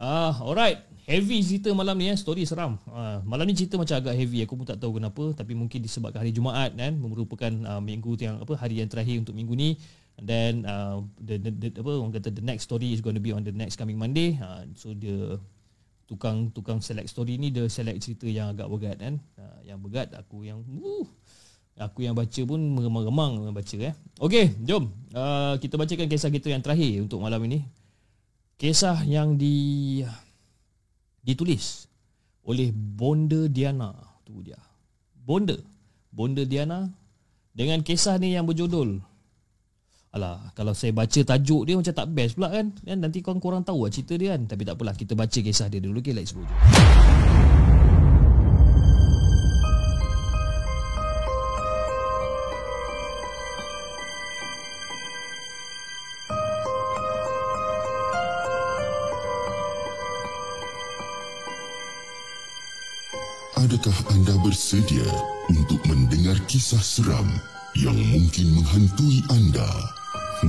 B: Ah, alright. Heavy cerita malam ni eh, story seram. Ah, malam ni cerita macam agak heavy. Aku pun tak tahu kenapa, tapi mungkin disebabkan hari Jumaat kan, merupakan uh, minggu yang apa hari yang terakhir untuk minggu ni. And then uh, the, the, the, apa orang kata the next story is going to be on the next coming Monday. Uh, so the tukang tukang select story ni dia select cerita yang agak berat kan. Uh, yang berat aku yang uh, aku yang baca pun meremang-remang baca eh. Okey, jom. Uh, kita bacakan kisah kita yang terakhir untuk malam ini. Kisah yang di ditulis oleh Bonda Diana. Tu dia. Bonda. Bonda Diana dengan kisah ni yang berjudul Alah, kalau saya baca tajuk dia macam tak best pula kan. kan nanti korang korang tahu lah cerita dia kan. Tapi tak apalah, kita baca kisah dia dulu. Okay, let's go.
A: Adakah anda bersedia untuk mendengar kisah seram yang mungkin menghantui anda?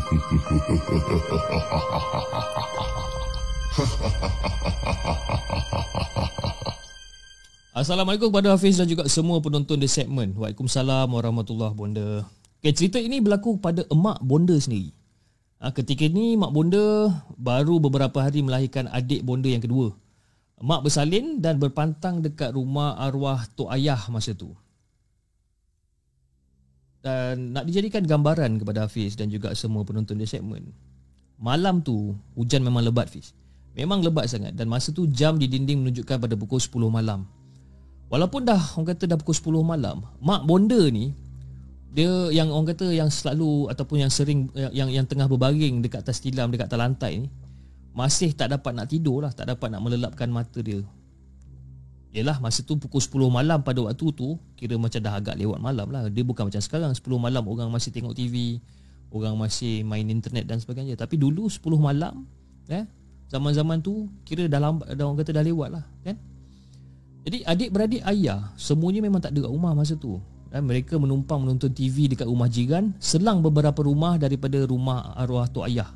B: Assalamualaikum kepada Hafiz dan juga semua penonton di segmen. Waalaikumsalam warahmatullahi bonda. Okay, cerita ini berlaku pada emak bonda sendiri. Ha, ketika ini mak bonda baru beberapa hari melahirkan adik bonda yang kedua. Mak bersalin dan berpantang dekat rumah arwah tok ayah masa tu dan nak dijadikan gambaran kepada Hafiz dan juga semua penonton di segmen. Malam tu hujan memang lebat Hafiz. Memang lebat sangat dan masa tu jam di dinding menunjukkan pada pukul 10 malam. Walaupun dah orang kata dah pukul 10 malam, mak bonda ni dia yang orang kata yang selalu ataupun yang sering yang yang tengah berbaring dekat atas tilam dekat atas lantai ni masih tak dapat nak tidur lah, tak dapat nak melelapkan mata dia. Yelah masa tu pukul 10 malam pada waktu tu Kira macam dah agak lewat malam lah. Dia bukan macam sekarang 10 malam orang masih tengok TV Orang masih main internet dan sebagainya. Tapi dulu 10 malam eh, Zaman-zaman tu kira dah lambat dah Orang kata dah lewat lah kan? Jadi adik-beradik ayah Semuanya memang tak ada kat rumah masa tu. Eh, Mereka menumpang menonton TV dekat rumah jiran Selang beberapa rumah daripada rumah arwah tok ayah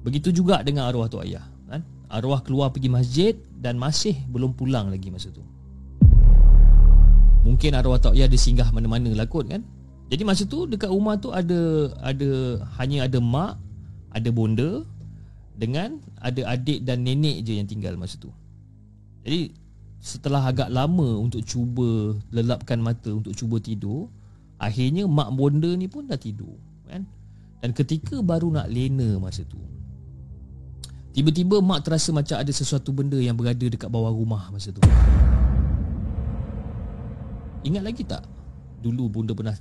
B: Begitu juga dengan arwah tok ayah kan? Arwah keluar pergi masjid dan masih belum pulang lagi masa tu. Mungkin arwah tak ya dia singgah mana-mana lah kot kan. Jadi masa tu dekat rumah tu ada ada hanya ada mak, ada bonda dengan ada adik dan nenek je yang tinggal masa tu. Jadi setelah agak lama untuk cuba lelapkan mata untuk cuba tidur, akhirnya mak bonda ni pun dah tidur kan. Dan ketika baru nak lena masa tu, Tiba-tiba mak terasa macam ada sesuatu benda yang berada dekat bawah rumah masa tu. Ingat lagi tak? Dulu bunda pernah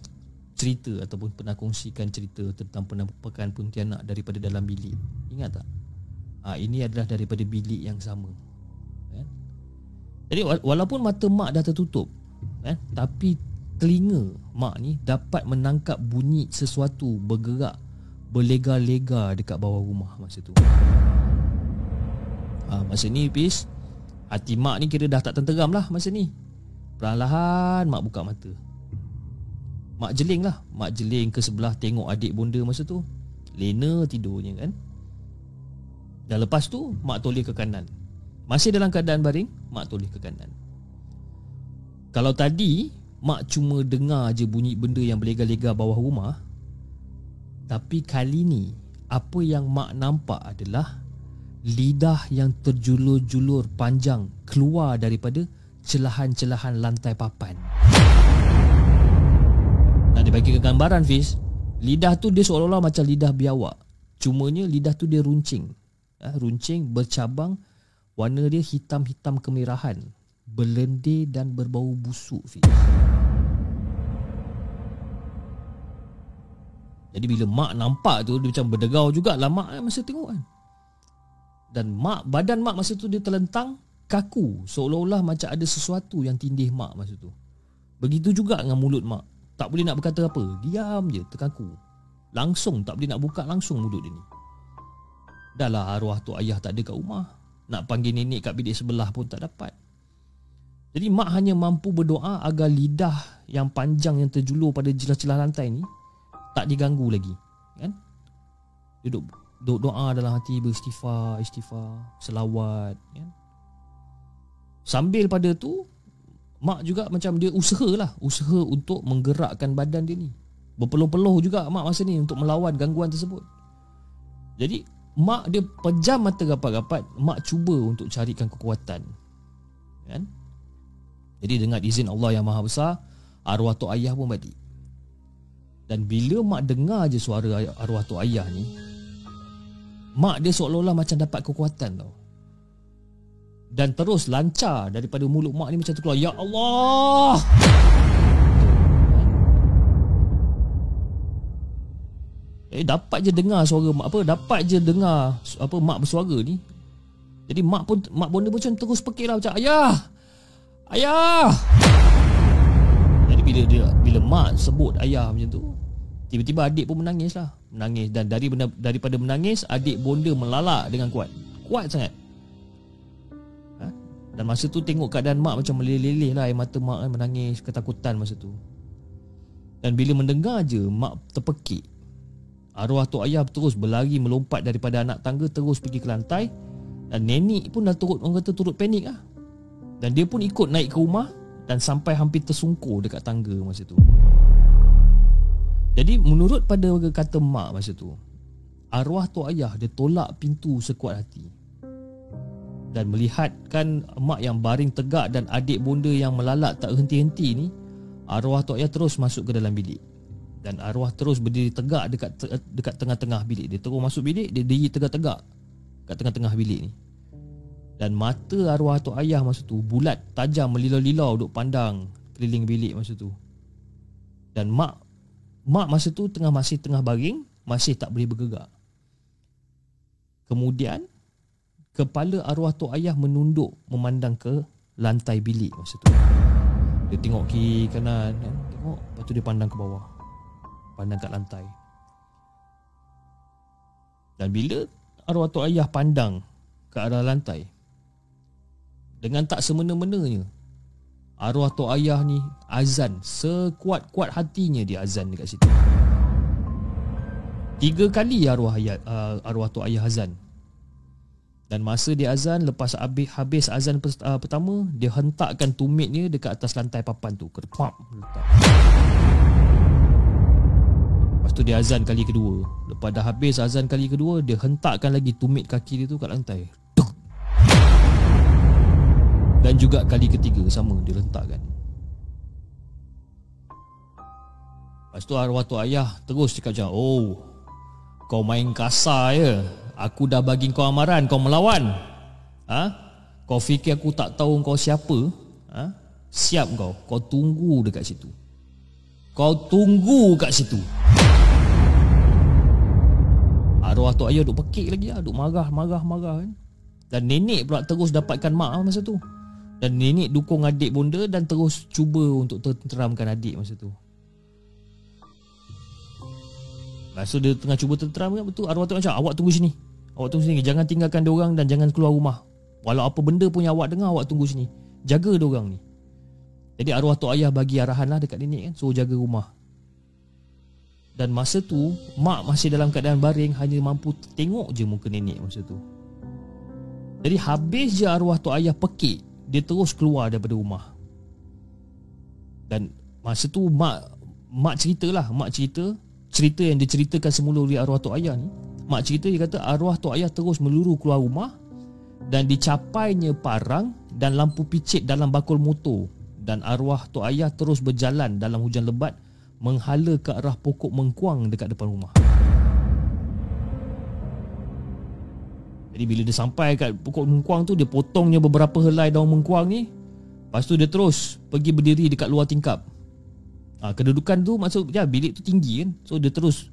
B: cerita ataupun pernah kongsikan cerita tentang penampakan puntianak daripada dalam bilik. Ingat tak? Ha, ini adalah daripada bilik yang sama. Eh? Jadi walaupun mata mak dah tertutup, eh, tapi telinga mak ni dapat menangkap bunyi sesuatu bergerak berlega-lega dekat bawah rumah masa tu ha, Masa ni Pis Hati mak ni kira dah tak tenteram lah masa ni. Perlahan-lahan mak buka mata. Mak jeling lah. Mak jeling ke sebelah tengok adik bonda masa tu. Lena tidurnya kan. Dan lepas tu mak toleh ke kanan. Masih dalam keadaan baring Mak toleh ke kanan. Kalau tadi Mak cuma dengar je bunyi benda yang berlega-lega bawah rumah. Tapi kali ni Apa yang mak nampak adalah lidah yang terjulur-julur panjang keluar daripada celahan-celahan lantai papan. Nak dibagikan gambaran Fiz, lidah tu dia seolah-olah macam lidah biawak. Cumanya lidah tu dia runcing. Ha, runcing bercabang, warna dia hitam-hitam kemerahan, berlendir dan berbau busuk Fiz. Jadi bila mak nampak tu dia macam berdegau jugalah mak masa tengok kan dan mak badan mak masa tu dia terlentang kaku. Seolah-olah macam ada sesuatu yang tindih mak masa tu. Begitu juga dengan mulut mak. Tak boleh nak berkata apa. Diam je terkaku. Langsung tak boleh nak buka langsung mulut dia ni. Dah lah arwah tu ayah tak ada kat rumah. Nak panggil nenek kat bilik sebelah pun tak dapat. Jadi mak hanya mampu berdoa Agar lidah yang panjang yang terjulur pada celah-celah lantai ni Tak diganggu lagi Kan? Duduk doa dalam hati beristighfar, istighfar, selawat kan? Sambil pada tu Mak juga macam dia usaha lah Usaha untuk menggerakkan badan dia ni. Berpeluh-peluh juga mak masa ni Untuk melawan gangguan tersebut. Jadi Mak dia pejam mata rapat-rapat Mak cuba untuk carikan kekuatan. Kan Jadi dengan izin Allah yang maha besar Arwah Tok Ayah pun balik Dan bila mak dengar je suara arwah Tok Ayah ni Mak dia seolah-olah macam dapat kekuatan tau. Dan terus lancar daripada mulut mak ni macam tu keluar ya Allah! Eh dapat je dengar suara mak apa dapat je dengar apa mak bersuara ni. Jadi mak pun mak bonda pun macam terus pekik lah macam ayah! Ayah! Jadi bila dia bila mak sebut ayah macam tu tiba-tiba adik pun menangis lah menangis. Dan dari daripada menangis adik bonda melalak dengan kuat. Kuat sangat. Dan masa tu tengok keadaan mak macam meleleh-leleh lah. Air mata mak kan menangis ketakutan masa tu. Dan bila mendengar je mak terpekik. Arwah Tok Ayah terus berlari melompat daripada anak tangga Terus pergi ke lantai. Dan nenek pun dah turut orang kata turut panik lah. Dan dia pun ikut naik ke rumah Dan sampai hampir tersungkur dekat tangga masa tu Jadi menurut pada kata mak masa tu Arwah Tok Ayah dia tolak pintu sekuat hati. Dan melihatkan mak yang baring tegak dan adik bonda yang melalak tak henti-henti ni arwah tok ayah terus masuk ke dalam bilik. Dan arwah terus berdiri tegak dekat dekat tengah-tengah bilik dia. Terus masuk bilik dia diri tegak-tegak kat tengah-tengah bilik ni. Dan mata arwah tok ayah masa tu bulat tajam melilau-lilau duk pandang keliling bilik masa tu. Dan mak mak masa tu tengah masih tengah baring masih tak boleh bergerak kemudian kepala arwah tok ayah menunduk memandang ke lantai bilik masa tu. Dia tengok kiri kanan kan? Tengok Lepas tu dia pandang ke bawah Pandang kat lantai Dan bila Arwah Tok Ayah pandang Ke arah lantai Dengan tak semena-menanya Arwah Tok Ayah ni Azan. Sekuat-kuat hatinya dia azan dekat situ. Tiga kali arwah, ayah, uh, arwah Tok Ayah azan. Dan masa dia azan Lepas habis, habis azan uh, pertama Dia hentakkan tumitnya Dekat atas lantai papan tu. Letak. Lepas tu dia azan kali kedua. Lepas dah habis azan kali kedua Dia hentakkan lagi tumit kaki dia tu kat lantai Dan juga kali ketiga Sama dia letakkan Lepas tu arwah tu ayah Terus cakap macam Oh Kau main kasar ya. Aku dah bagi kau amaran Kau melawan. Ha? Kau fikir aku tak tahu kau siapa. Ha? Siap kau Kau tunggu dekat situ. Kau tunggu kat situ. Arwah tu ayah duk pekik lagi lah Duk marah, marah, marah kan. Dan nenek pula terus dapatkan mak masa tu Dan nenek dukung adik bonda Dan terus cuba untuk tenteramkan adik masa tu. Tu dia tengah cuba tenteram kan Betul arwah tu macam Awak tunggu sini. Awak tunggu sini. Jangan tinggalkan dia orang Dan jangan keluar rumah. Walau apa benda pun yang awak dengar Awak tunggu sini. Jaga dia orang ni. Jadi arwah tok ayah bagi arahan lah Dekat nenek kan Suruh jaga rumah. Dan masa tu Mak masih dalam keadaan baring Hanya mampu tengok je muka nenek masa tu. Jadi habis je arwah tok ayah pekik Dia terus keluar daripada rumah. Dan masa tu Mak Mak ceritalah Mak cerita Cerita yang diceritakan semula oleh arwah tok ayah ni. Mak cerita dia kata arwah tok ayah terus meluru keluar rumah dan dicapainya parang dan lampu picit dalam bakul motor. Dan arwah tok ayah terus berjalan dalam hujan lebat menghala ke arah pokok mengkuang dekat depan rumah. Jadi bila dia sampai kat pokok mengkuang tu dia potongnya beberapa helai daun mengkuang ni. Lepas tu dia terus pergi berdiri dekat luar tingkap. Ha, kedudukan tu maksud ya bilik tu tinggi kan. So dia terus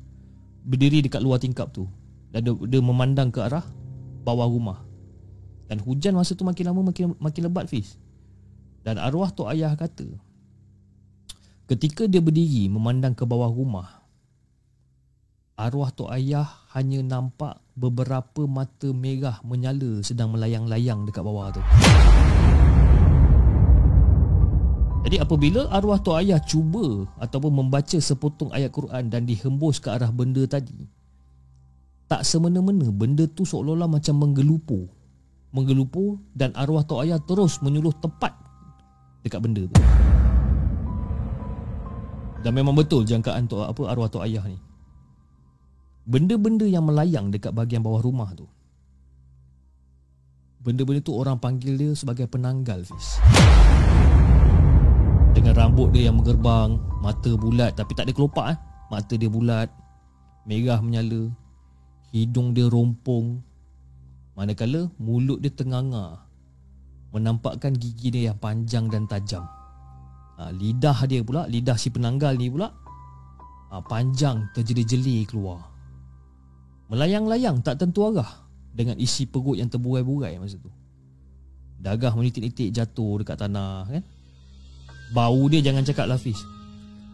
B: berdiri dekat luar tingkap tu dan dia, dia memandang ke arah bawah rumah. Dan hujan masa tu makin lama makin makin lebat Fiz. Dan arwah tok ayah kata ketika dia berdiri memandang ke bawah rumah arwah tok ayah hanya nampak beberapa mata merah menyala sedang melayang-layang dekat bawah tu. Jadi apabila arwah tok ayah cuba ataupun membaca sepotong ayat Quran dan dihembus ke arah benda tadi, tak semena-mena benda tu seolah-olah macam menggelupur. Menggelupur dan arwah tok ayah terus menyuluh tepat dekat benda tu. Dan memang betul jangkaan tok apa arwah tok ayah ni. Benda-benda yang melayang dekat bahagian bawah rumah tu. Benda-benda tu orang panggil dia sebagai penanggal, Fiz dengan rambut dia yang menggerbang, mata bulat tapi tak ada kelopak eh. Mata dia bulat, merah menyala, hidung dia rompong. Manakala mulut dia tenganga, menampakkan gigi dia yang panjang dan tajam. Ha, lidah dia pula, lidah si penanggal ni pula ha, panjang terjeli-jeli keluar. Melayang-layang tak tentu arah dengan isi perut yang terburai-burai masa tu. Dagah menitik-nitik jatuh dekat tanah kan. Bau dia jangan cakap Lafiz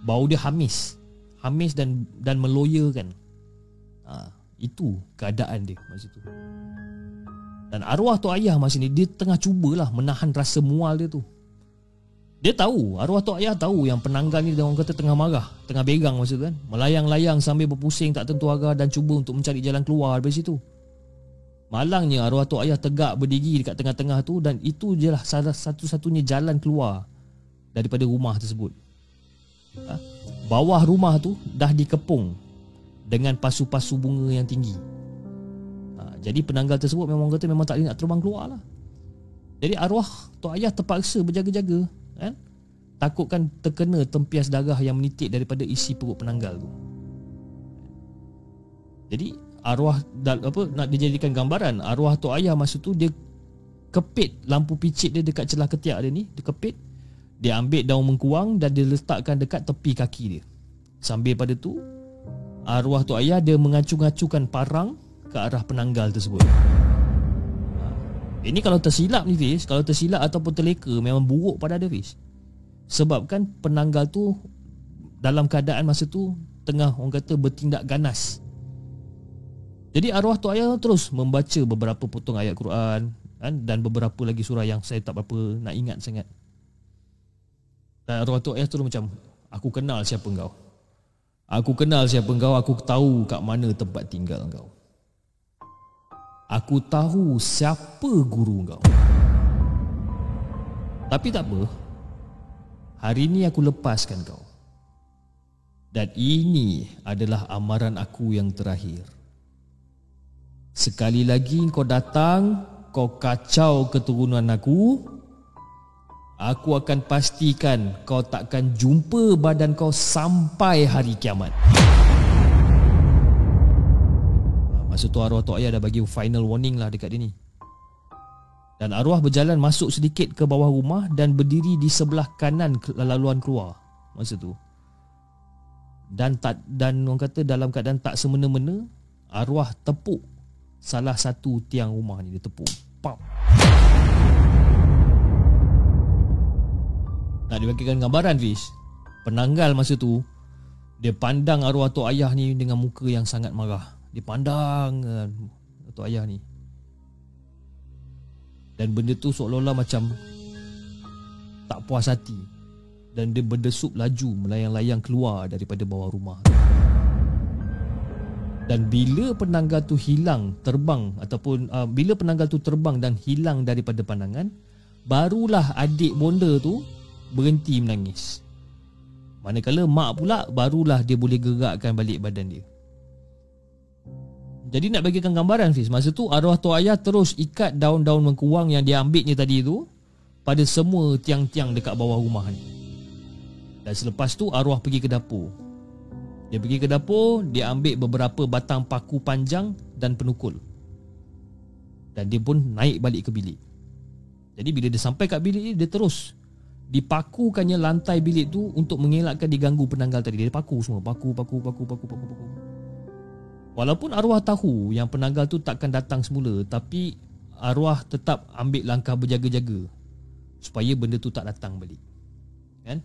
B: Bau dia hamis. Hamis dan dan meloyakan. Ha, Itu keadaan dia masa tu. Dan arwah tu ayah masa ni Dia tengah cubalah menahan rasa mual dia tu Dia tahu Arwah tu ayah tahu yang penanggal ni Orang kata tengah marah Tengah begang masa tu kan Melayang-layang sambil berpusing tak tentu arah Dan cuba untuk mencari jalan keluar dari situ Malangnya arwah tu ayah tegak berdiri dekat tengah-tengah tu Dan itu je lah salah satu-satunya jalan keluar daripada rumah tersebut. Ha? Bawah rumah tu dah dikepung dengan pasu-pasu bunga yang tinggi. Ha, jadi penanggal tersebut memang kata memang tak boleh nak terbang keluar lah. Jadi arwah tok ayah terpaksa berjaga-jaga kan? Takutkan terkena tempias darah yang menitik daripada isi perut penanggal tu. Jadi arwah apa nak dijadikan gambaran arwah tok ayah masa tu dia kepit lampu picit dia dekat celah ketiak dia ni dia kepit dia ambil daun mengkuang dan dia letakkan dekat tepi kaki dia. Sambil pada tu, arwah tu ayah dia mengacu-ngacukan parang ke arah penanggal tersebut. Ini kalau tersilap ni Fiz, kalau tersilap ataupun terleka memang buruk pada dia Fiz. Sebab kan penanggal tu dalam keadaan masa tu tengah orang kata bertindak ganas. Jadi arwah tu ayah terus membaca beberapa potong ayat Quran kan, dan beberapa lagi surah yang saya tak apa nak ingat sangat. Dan arwah tu ayah tu macam Aku kenal siapa engkau Aku kenal siapa engkau Aku tahu kat mana tempat tinggal engkau Aku tahu siapa guru engkau. Tapi tak apa. Hari ini aku lepaskan kau. Dan ini adalah amaran aku yang terakhir. Sekali lagi kau datang Kau kacau keturunan aku. Aku akan pastikan kau takkan jumpa badan kau sampai hari kiamat. Masa tu arwah Tok Ayah dah bagi final warning lah dekat dia ni. Dan arwah berjalan masuk sedikit ke bawah rumah dan berdiri di sebelah kanan laluan keluar masa tu. Dan tak dan orang kata dalam keadaan tak semena-mena arwah tepuk salah satu tiang rumah ni dia tepuk. Pam. Nak dibagikan gambaran Fish Penanggal masa tu Dia pandang arwah tok ayah ni Dengan muka yang sangat marah Dia pandang uh, tok ayah ni Dan benda tu seolah-olah macam Tak puas hati Dan dia berdesup laju Melayang-layang keluar daripada bawah rumah dan bila penanggal tu hilang terbang ataupun uh, bila penanggal tu terbang dan hilang daripada pandangan barulah adik bonda tu berhenti menangis. Manakala mak pula barulah dia boleh gerakkan balik badan dia. Jadi nak bagikan gambaran Fiz, masa tu arwah tua ayah terus ikat daun-daun mengkuang yang dia ambilnya tadi tu pada semua tiang-tiang dekat bawah rumah ni. Dan selepas tu arwah pergi ke dapur. Dia pergi ke dapur, dia ambil beberapa batang paku panjang dan penukul. Dan dia pun naik balik ke bilik. Jadi bila dia sampai kat bilik ni, dia terus dipakukannya lantai bilik tu untuk mengelakkan diganggu penanggal tadi. Dia paku semua, paku, paku, paku, paku, paku, paku. Walaupun arwah tahu yang penanggal tu takkan datang semula, tapi arwah tetap ambil langkah berjaga-jaga supaya benda tu tak datang balik. Kan?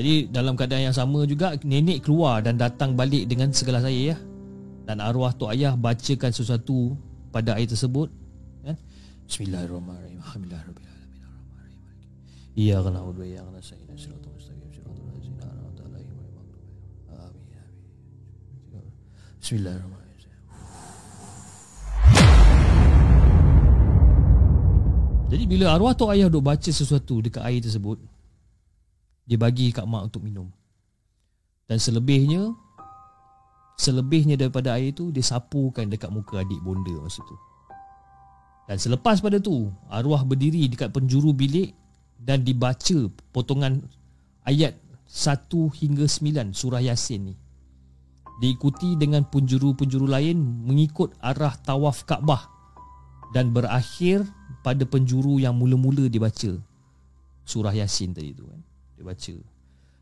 B: Jadi dalam keadaan yang sama juga nenek keluar dan datang balik dengan segala saya ya. Dan arwah tok ayah bacakan sesuatu pada air tersebut kan. Bismillahirrahmanirrahim. Wa iyyaka nasta'in. Shiratal mustaqim. Bismillahirrahmanirrahim. Jadi bila arwah tok ayah duk baca sesuatu dekat air tersebut, dia bagi kat mak untuk minum. Dan selebihnya selebihnya daripada air tu dia sapukan dekat muka adik bonda masa tu. Dan selepas pada tu, arwah berdiri dekat penjuru bilik dan dibaca potongan ayat 1 hingga 9 surah Yasin ni. Diikuti dengan penjuru-penjuru lain mengikut arah tawaf Kaabah dan berakhir pada penjuru yang mula-mula dibaca. Surah Yasin tadi tu kan dia baca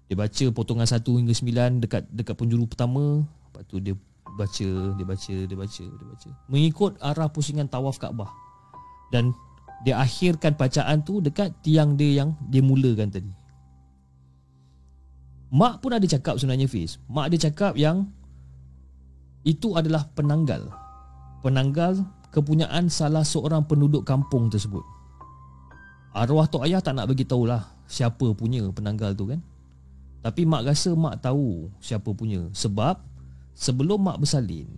B: dia baca potongan 1 hingga 9 dekat dekat penjuru pertama lepas tu dia baca dia baca dia baca dia baca. Mengikut arah pusingan tawaf Kaabah. Dan dia akhirkan bacaan tu dekat tiang dia yang dia mulakan tadi. Mak pun ada cakap sebenarnya Fiz. Mak dia cakap yang itu adalah penanggal penanggal kepunyaan salah seorang penduduk kampung tersebut arwah tok ayah tak nak bagi tahulah siapa punya penanggal tu kan. Tapi mak rasa mak tahu siapa punya sebab sebelum mak bersalin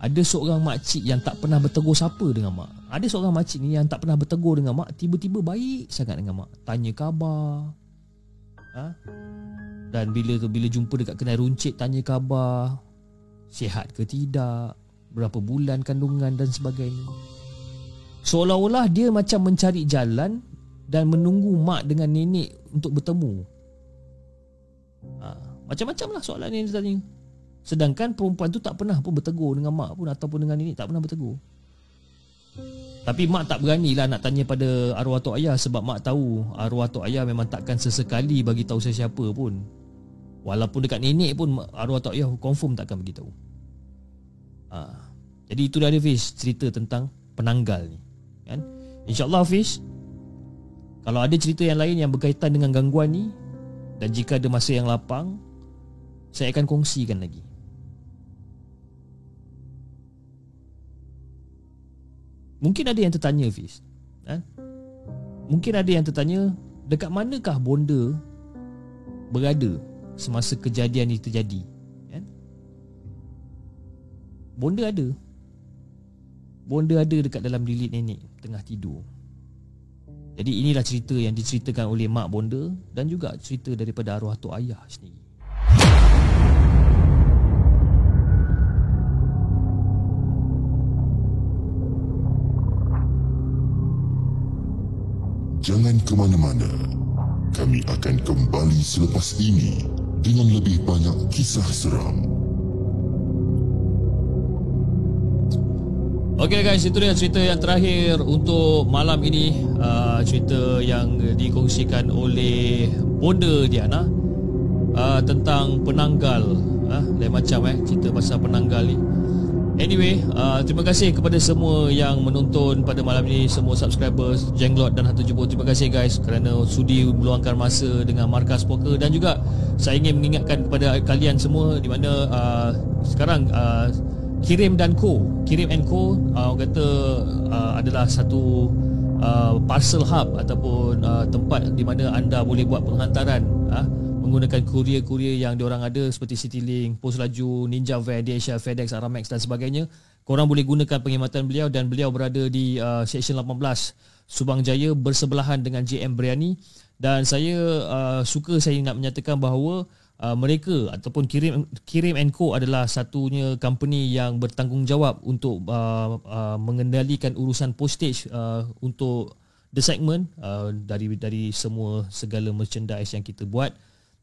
B: ada seorang makcik yang tak pernah bertegur siapa dengan mak. Ada seorang makcik ni yang tak pernah bertegur dengan mak, tiba-tiba baik sangat dengan mak. Tanya khabar. Ha? Dan bila bila jumpa dekat kedai runcit tanya khabar. Sihat ke tidak? Berapa bulan kandungan dan sebagainya. Seolah-olah dia macam mencari jalan dan menunggu mak dengan nenek untuk bertemu. Ha, macam-macam lah soalan yang dia tanya. Sedangkan perempuan tu tak pernah pun bertegur dengan mak pun ataupun dengan nenek tak pernah bertegur. Tapi mak tak berani lah nak tanya pada arwah tok ayah sebab mak tahu arwah tok ayah memang takkan sesekali bagi tahu saya siapa pun. Walaupun dekat nenek pun arwah tok ayah confirm takkan bagi tahu. Ha, jadi itu ada Fish cerita tentang penanggal ni. Kan? InsyaAllah Fish kalau ada cerita yang lain yang berkaitan dengan gangguan ni dan jika ada masa yang lapang, saya akan kongsikan lagi. Mungkin ada yang tertanya Fiz ha? Mungkin ada yang tertanya Dekat manakah bonda Berada Semasa kejadian ini terjadi kan? Bonda ada Bonda ada dekat dalam bilik nenek Tengah tidur jadi inilah cerita yang diceritakan oleh mak bonda dan juga cerita daripada arwah tok ayah sendiri.
A: Jangan ke mana-mana. Kami akan kembali selepas ini dengan lebih banyak kisah seram.
B: Okey guys, itu dia cerita yang terakhir untuk malam ini uh, Cerita yang dikongsikan oleh Bonda Diana uh, Tentang penanggal uh, Lain macam eh, cerita pasal penanggal ni Anyway, uh, terima kasih kepada semua yang menonton pada malam ini Semua subscribers, Jenglot dan Hantu Jepun Terima kasih guys kerana sudi meluangkan masa dengan Markas Poker. Dan juga saya ingin mengingatkan kepada kalian semua Di mana uh, sekarang uh, Kirim dan Co. Kirim and Co uh, kata uh, adalah satu uh, parcel hub ataupun uh, tempat di mana anda boleh buat penghantaran uh, menggunakan kurier-kurier yang diorang ada seperti Citylink, Pos Laju, Ninja Van, DHL, FedEx, Aramex dan sebagainya. Korang boleh gunakan perkhidmatan beliau dan beliau berada di uh, Seksyen 18 Subang Jaya bersebelahan dengan JM Briani dan saya uh, suka saya nak menyatakan bahawa uh, mereka ataupun kirim kirim Co adalah satunya company yang bertanggungjawab untuk uh, uh, mengendalikan urusan postage uh, untuk the segment uh, dari dari semua segala merchandise yang kita buat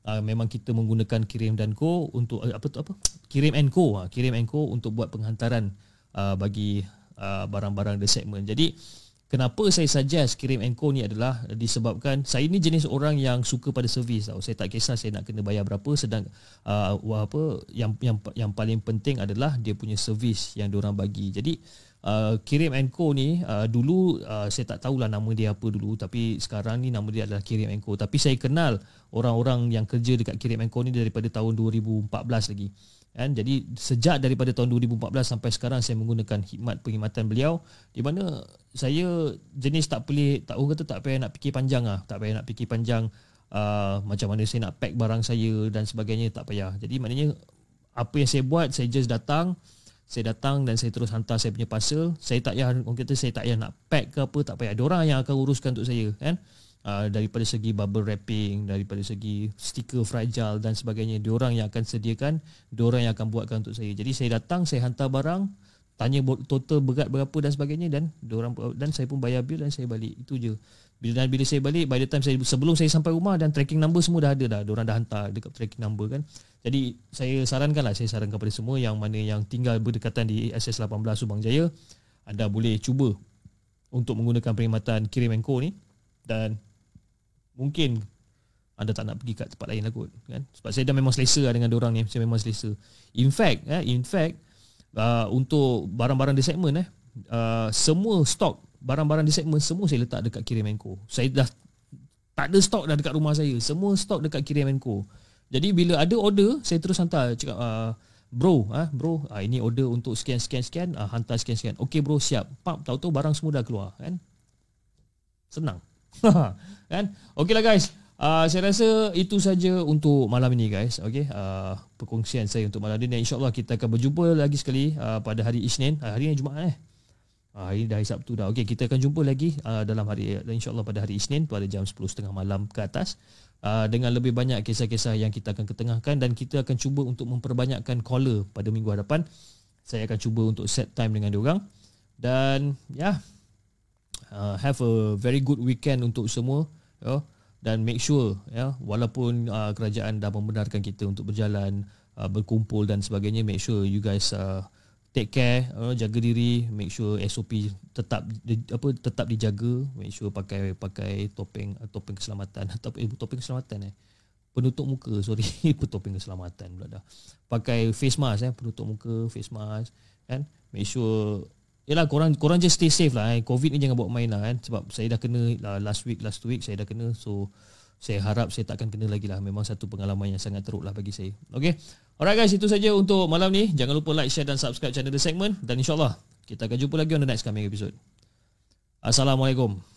B: uh, memang kita menggunakan kirim dan co untuk uh, apa tu apa kirim Co uh, kirim Co untuk buat penghantaran uh, bagi uh, barang-barang the segment jadi Kenapa saya suggest kirim Enco ni adalah disebabkan saya ni jenis orang yang suka pada servis tau. Saya tak kisah saya nak kena bayar berapa sedang uh, apa yang yang yang paling penting adalah dia punya servis yang diorang bagi. Jadi uh, Kirim Co ni uh, dulu uh, saya tak tahulah nama dia apa dulu tapi sekarang ni nama dia adalah Kirim Co. Tapi saya kenal orang-orang yang kerja dekat Kirim Co ni daripada tahun 2014 lagi. Kan? Jadi sejak daripada tahun 2014 sampai sekarang saya menggunakan khidmat perkhidmatan beliau di mana saya jenis tak pelik tak orang kata tak payah nak fikir panjang ah tak payah nak fikir panjang uh, macam mana saya nak pack barang saya dan sebagainya tak payah. Jadi maknanya apa yang saya buat saya just datang saya datang dan saya terus hantar saya punya parcel. Saya tak payah orang kata saya tak payah nak pack ke apa tak payah. Ada orang yang akan uruskan untuk saya kan? Uh, daripada segi bubble wrapping daripada segi stiker fragile dan sebagainya dia orang yang akan sediakan dia orang yang akan buatkan untuk saya. Jadi saya datang saya hantar barang tanya total berat berapa dan sebagainya dan dia orang dan saya pun bayar bil dan saya balik. Itu je bila dan bila saya balik by the time saya sebelum saya sampai rumah dan tracking number semua dah ada dah. Orang dah hantar dekat tracking number kan. Jadi saya sarankanlah saya sarankan kepada semua yang mana yang tinggal berdekatan di SS18 Subang Jaya anda boleh cuba untuk menggunakan perkhidmatan Kirim Co ni dan mungkin anda tak nak pergi kat tempat lain lah kot kan? Sebab saya dah memang selesa lah dengan orang ni. Saya memang selesa. In fact eh, in fact uh, untuk barang-barang di segmen eh uh, semua stok barang-barang di segmen semua saya letak dekat Kirim Co saya dah tak ada stok dah dekat rumah saya. Semua stok dekat Kirim Co jadi bila ada order saya terus hantar. Cakap uh, bro ah bro ah, ini order untuk sekian sekian sekian. Uh, hantar sekian sekian. Okey bro siap. Pap tahu-tahu barang semua dah keluar kan? Senang. Kan? Okeylah guys. Uh, saya rasa itu saja untuk malam ini guys. Okey uh, perkongsian saya untuk malam ini. Insyaallah kita akan berjumpa lagi sekali uh, pada hari Isnin uh, hari ini Jumaat eh uh, hari dah hari Sabtu dah. Okey kita akan jumpa lagi uh, dalam hari insyaallah pada hari Isnin pada jam 10.30 malam ke atas. Uh, dengan lebih banyak kisah-kisah yang kita akan ketengahkan dan kita akan cuba untuk memperbanyakkan caller pada minggu hadapan. Saya akan cuba untuk set time dengan diorang dan ya yeah, uh, have a very good weekend untuk semua ya. Dan make sure ya walaupun uh, kerajaan dah membenarkan kita untuk berjalan uh, berkumpul dan sebagainya make sure you guys uh, take care uh, jaga diri make sure SOP tetap di, apa tetap dijaga make sure pakai pakai topeng uh, topeng keselamatan atau eh, topeng keselamatan eh. Penutup muka sorry topeng keselamatan pula dah. Pakai face mask eh penutup muka face mask kan. Make sure Yalah korang korang just stay safe lah eh. Covid ni jangan buat main lah kan. Sebab saya dah kena last week, last two week saya dah kena So saya harap saya takkan kena lagi lah. Memang satu pengalaman yang sangat teruk lah bagi saya. Okay Alright guys itu saja untuk malam ni. Jangan lupa like, share dan subscribe channel The Segment. Dan insyaAllah kita akan jumpa lagi on the next coming episode. Assalamualaikum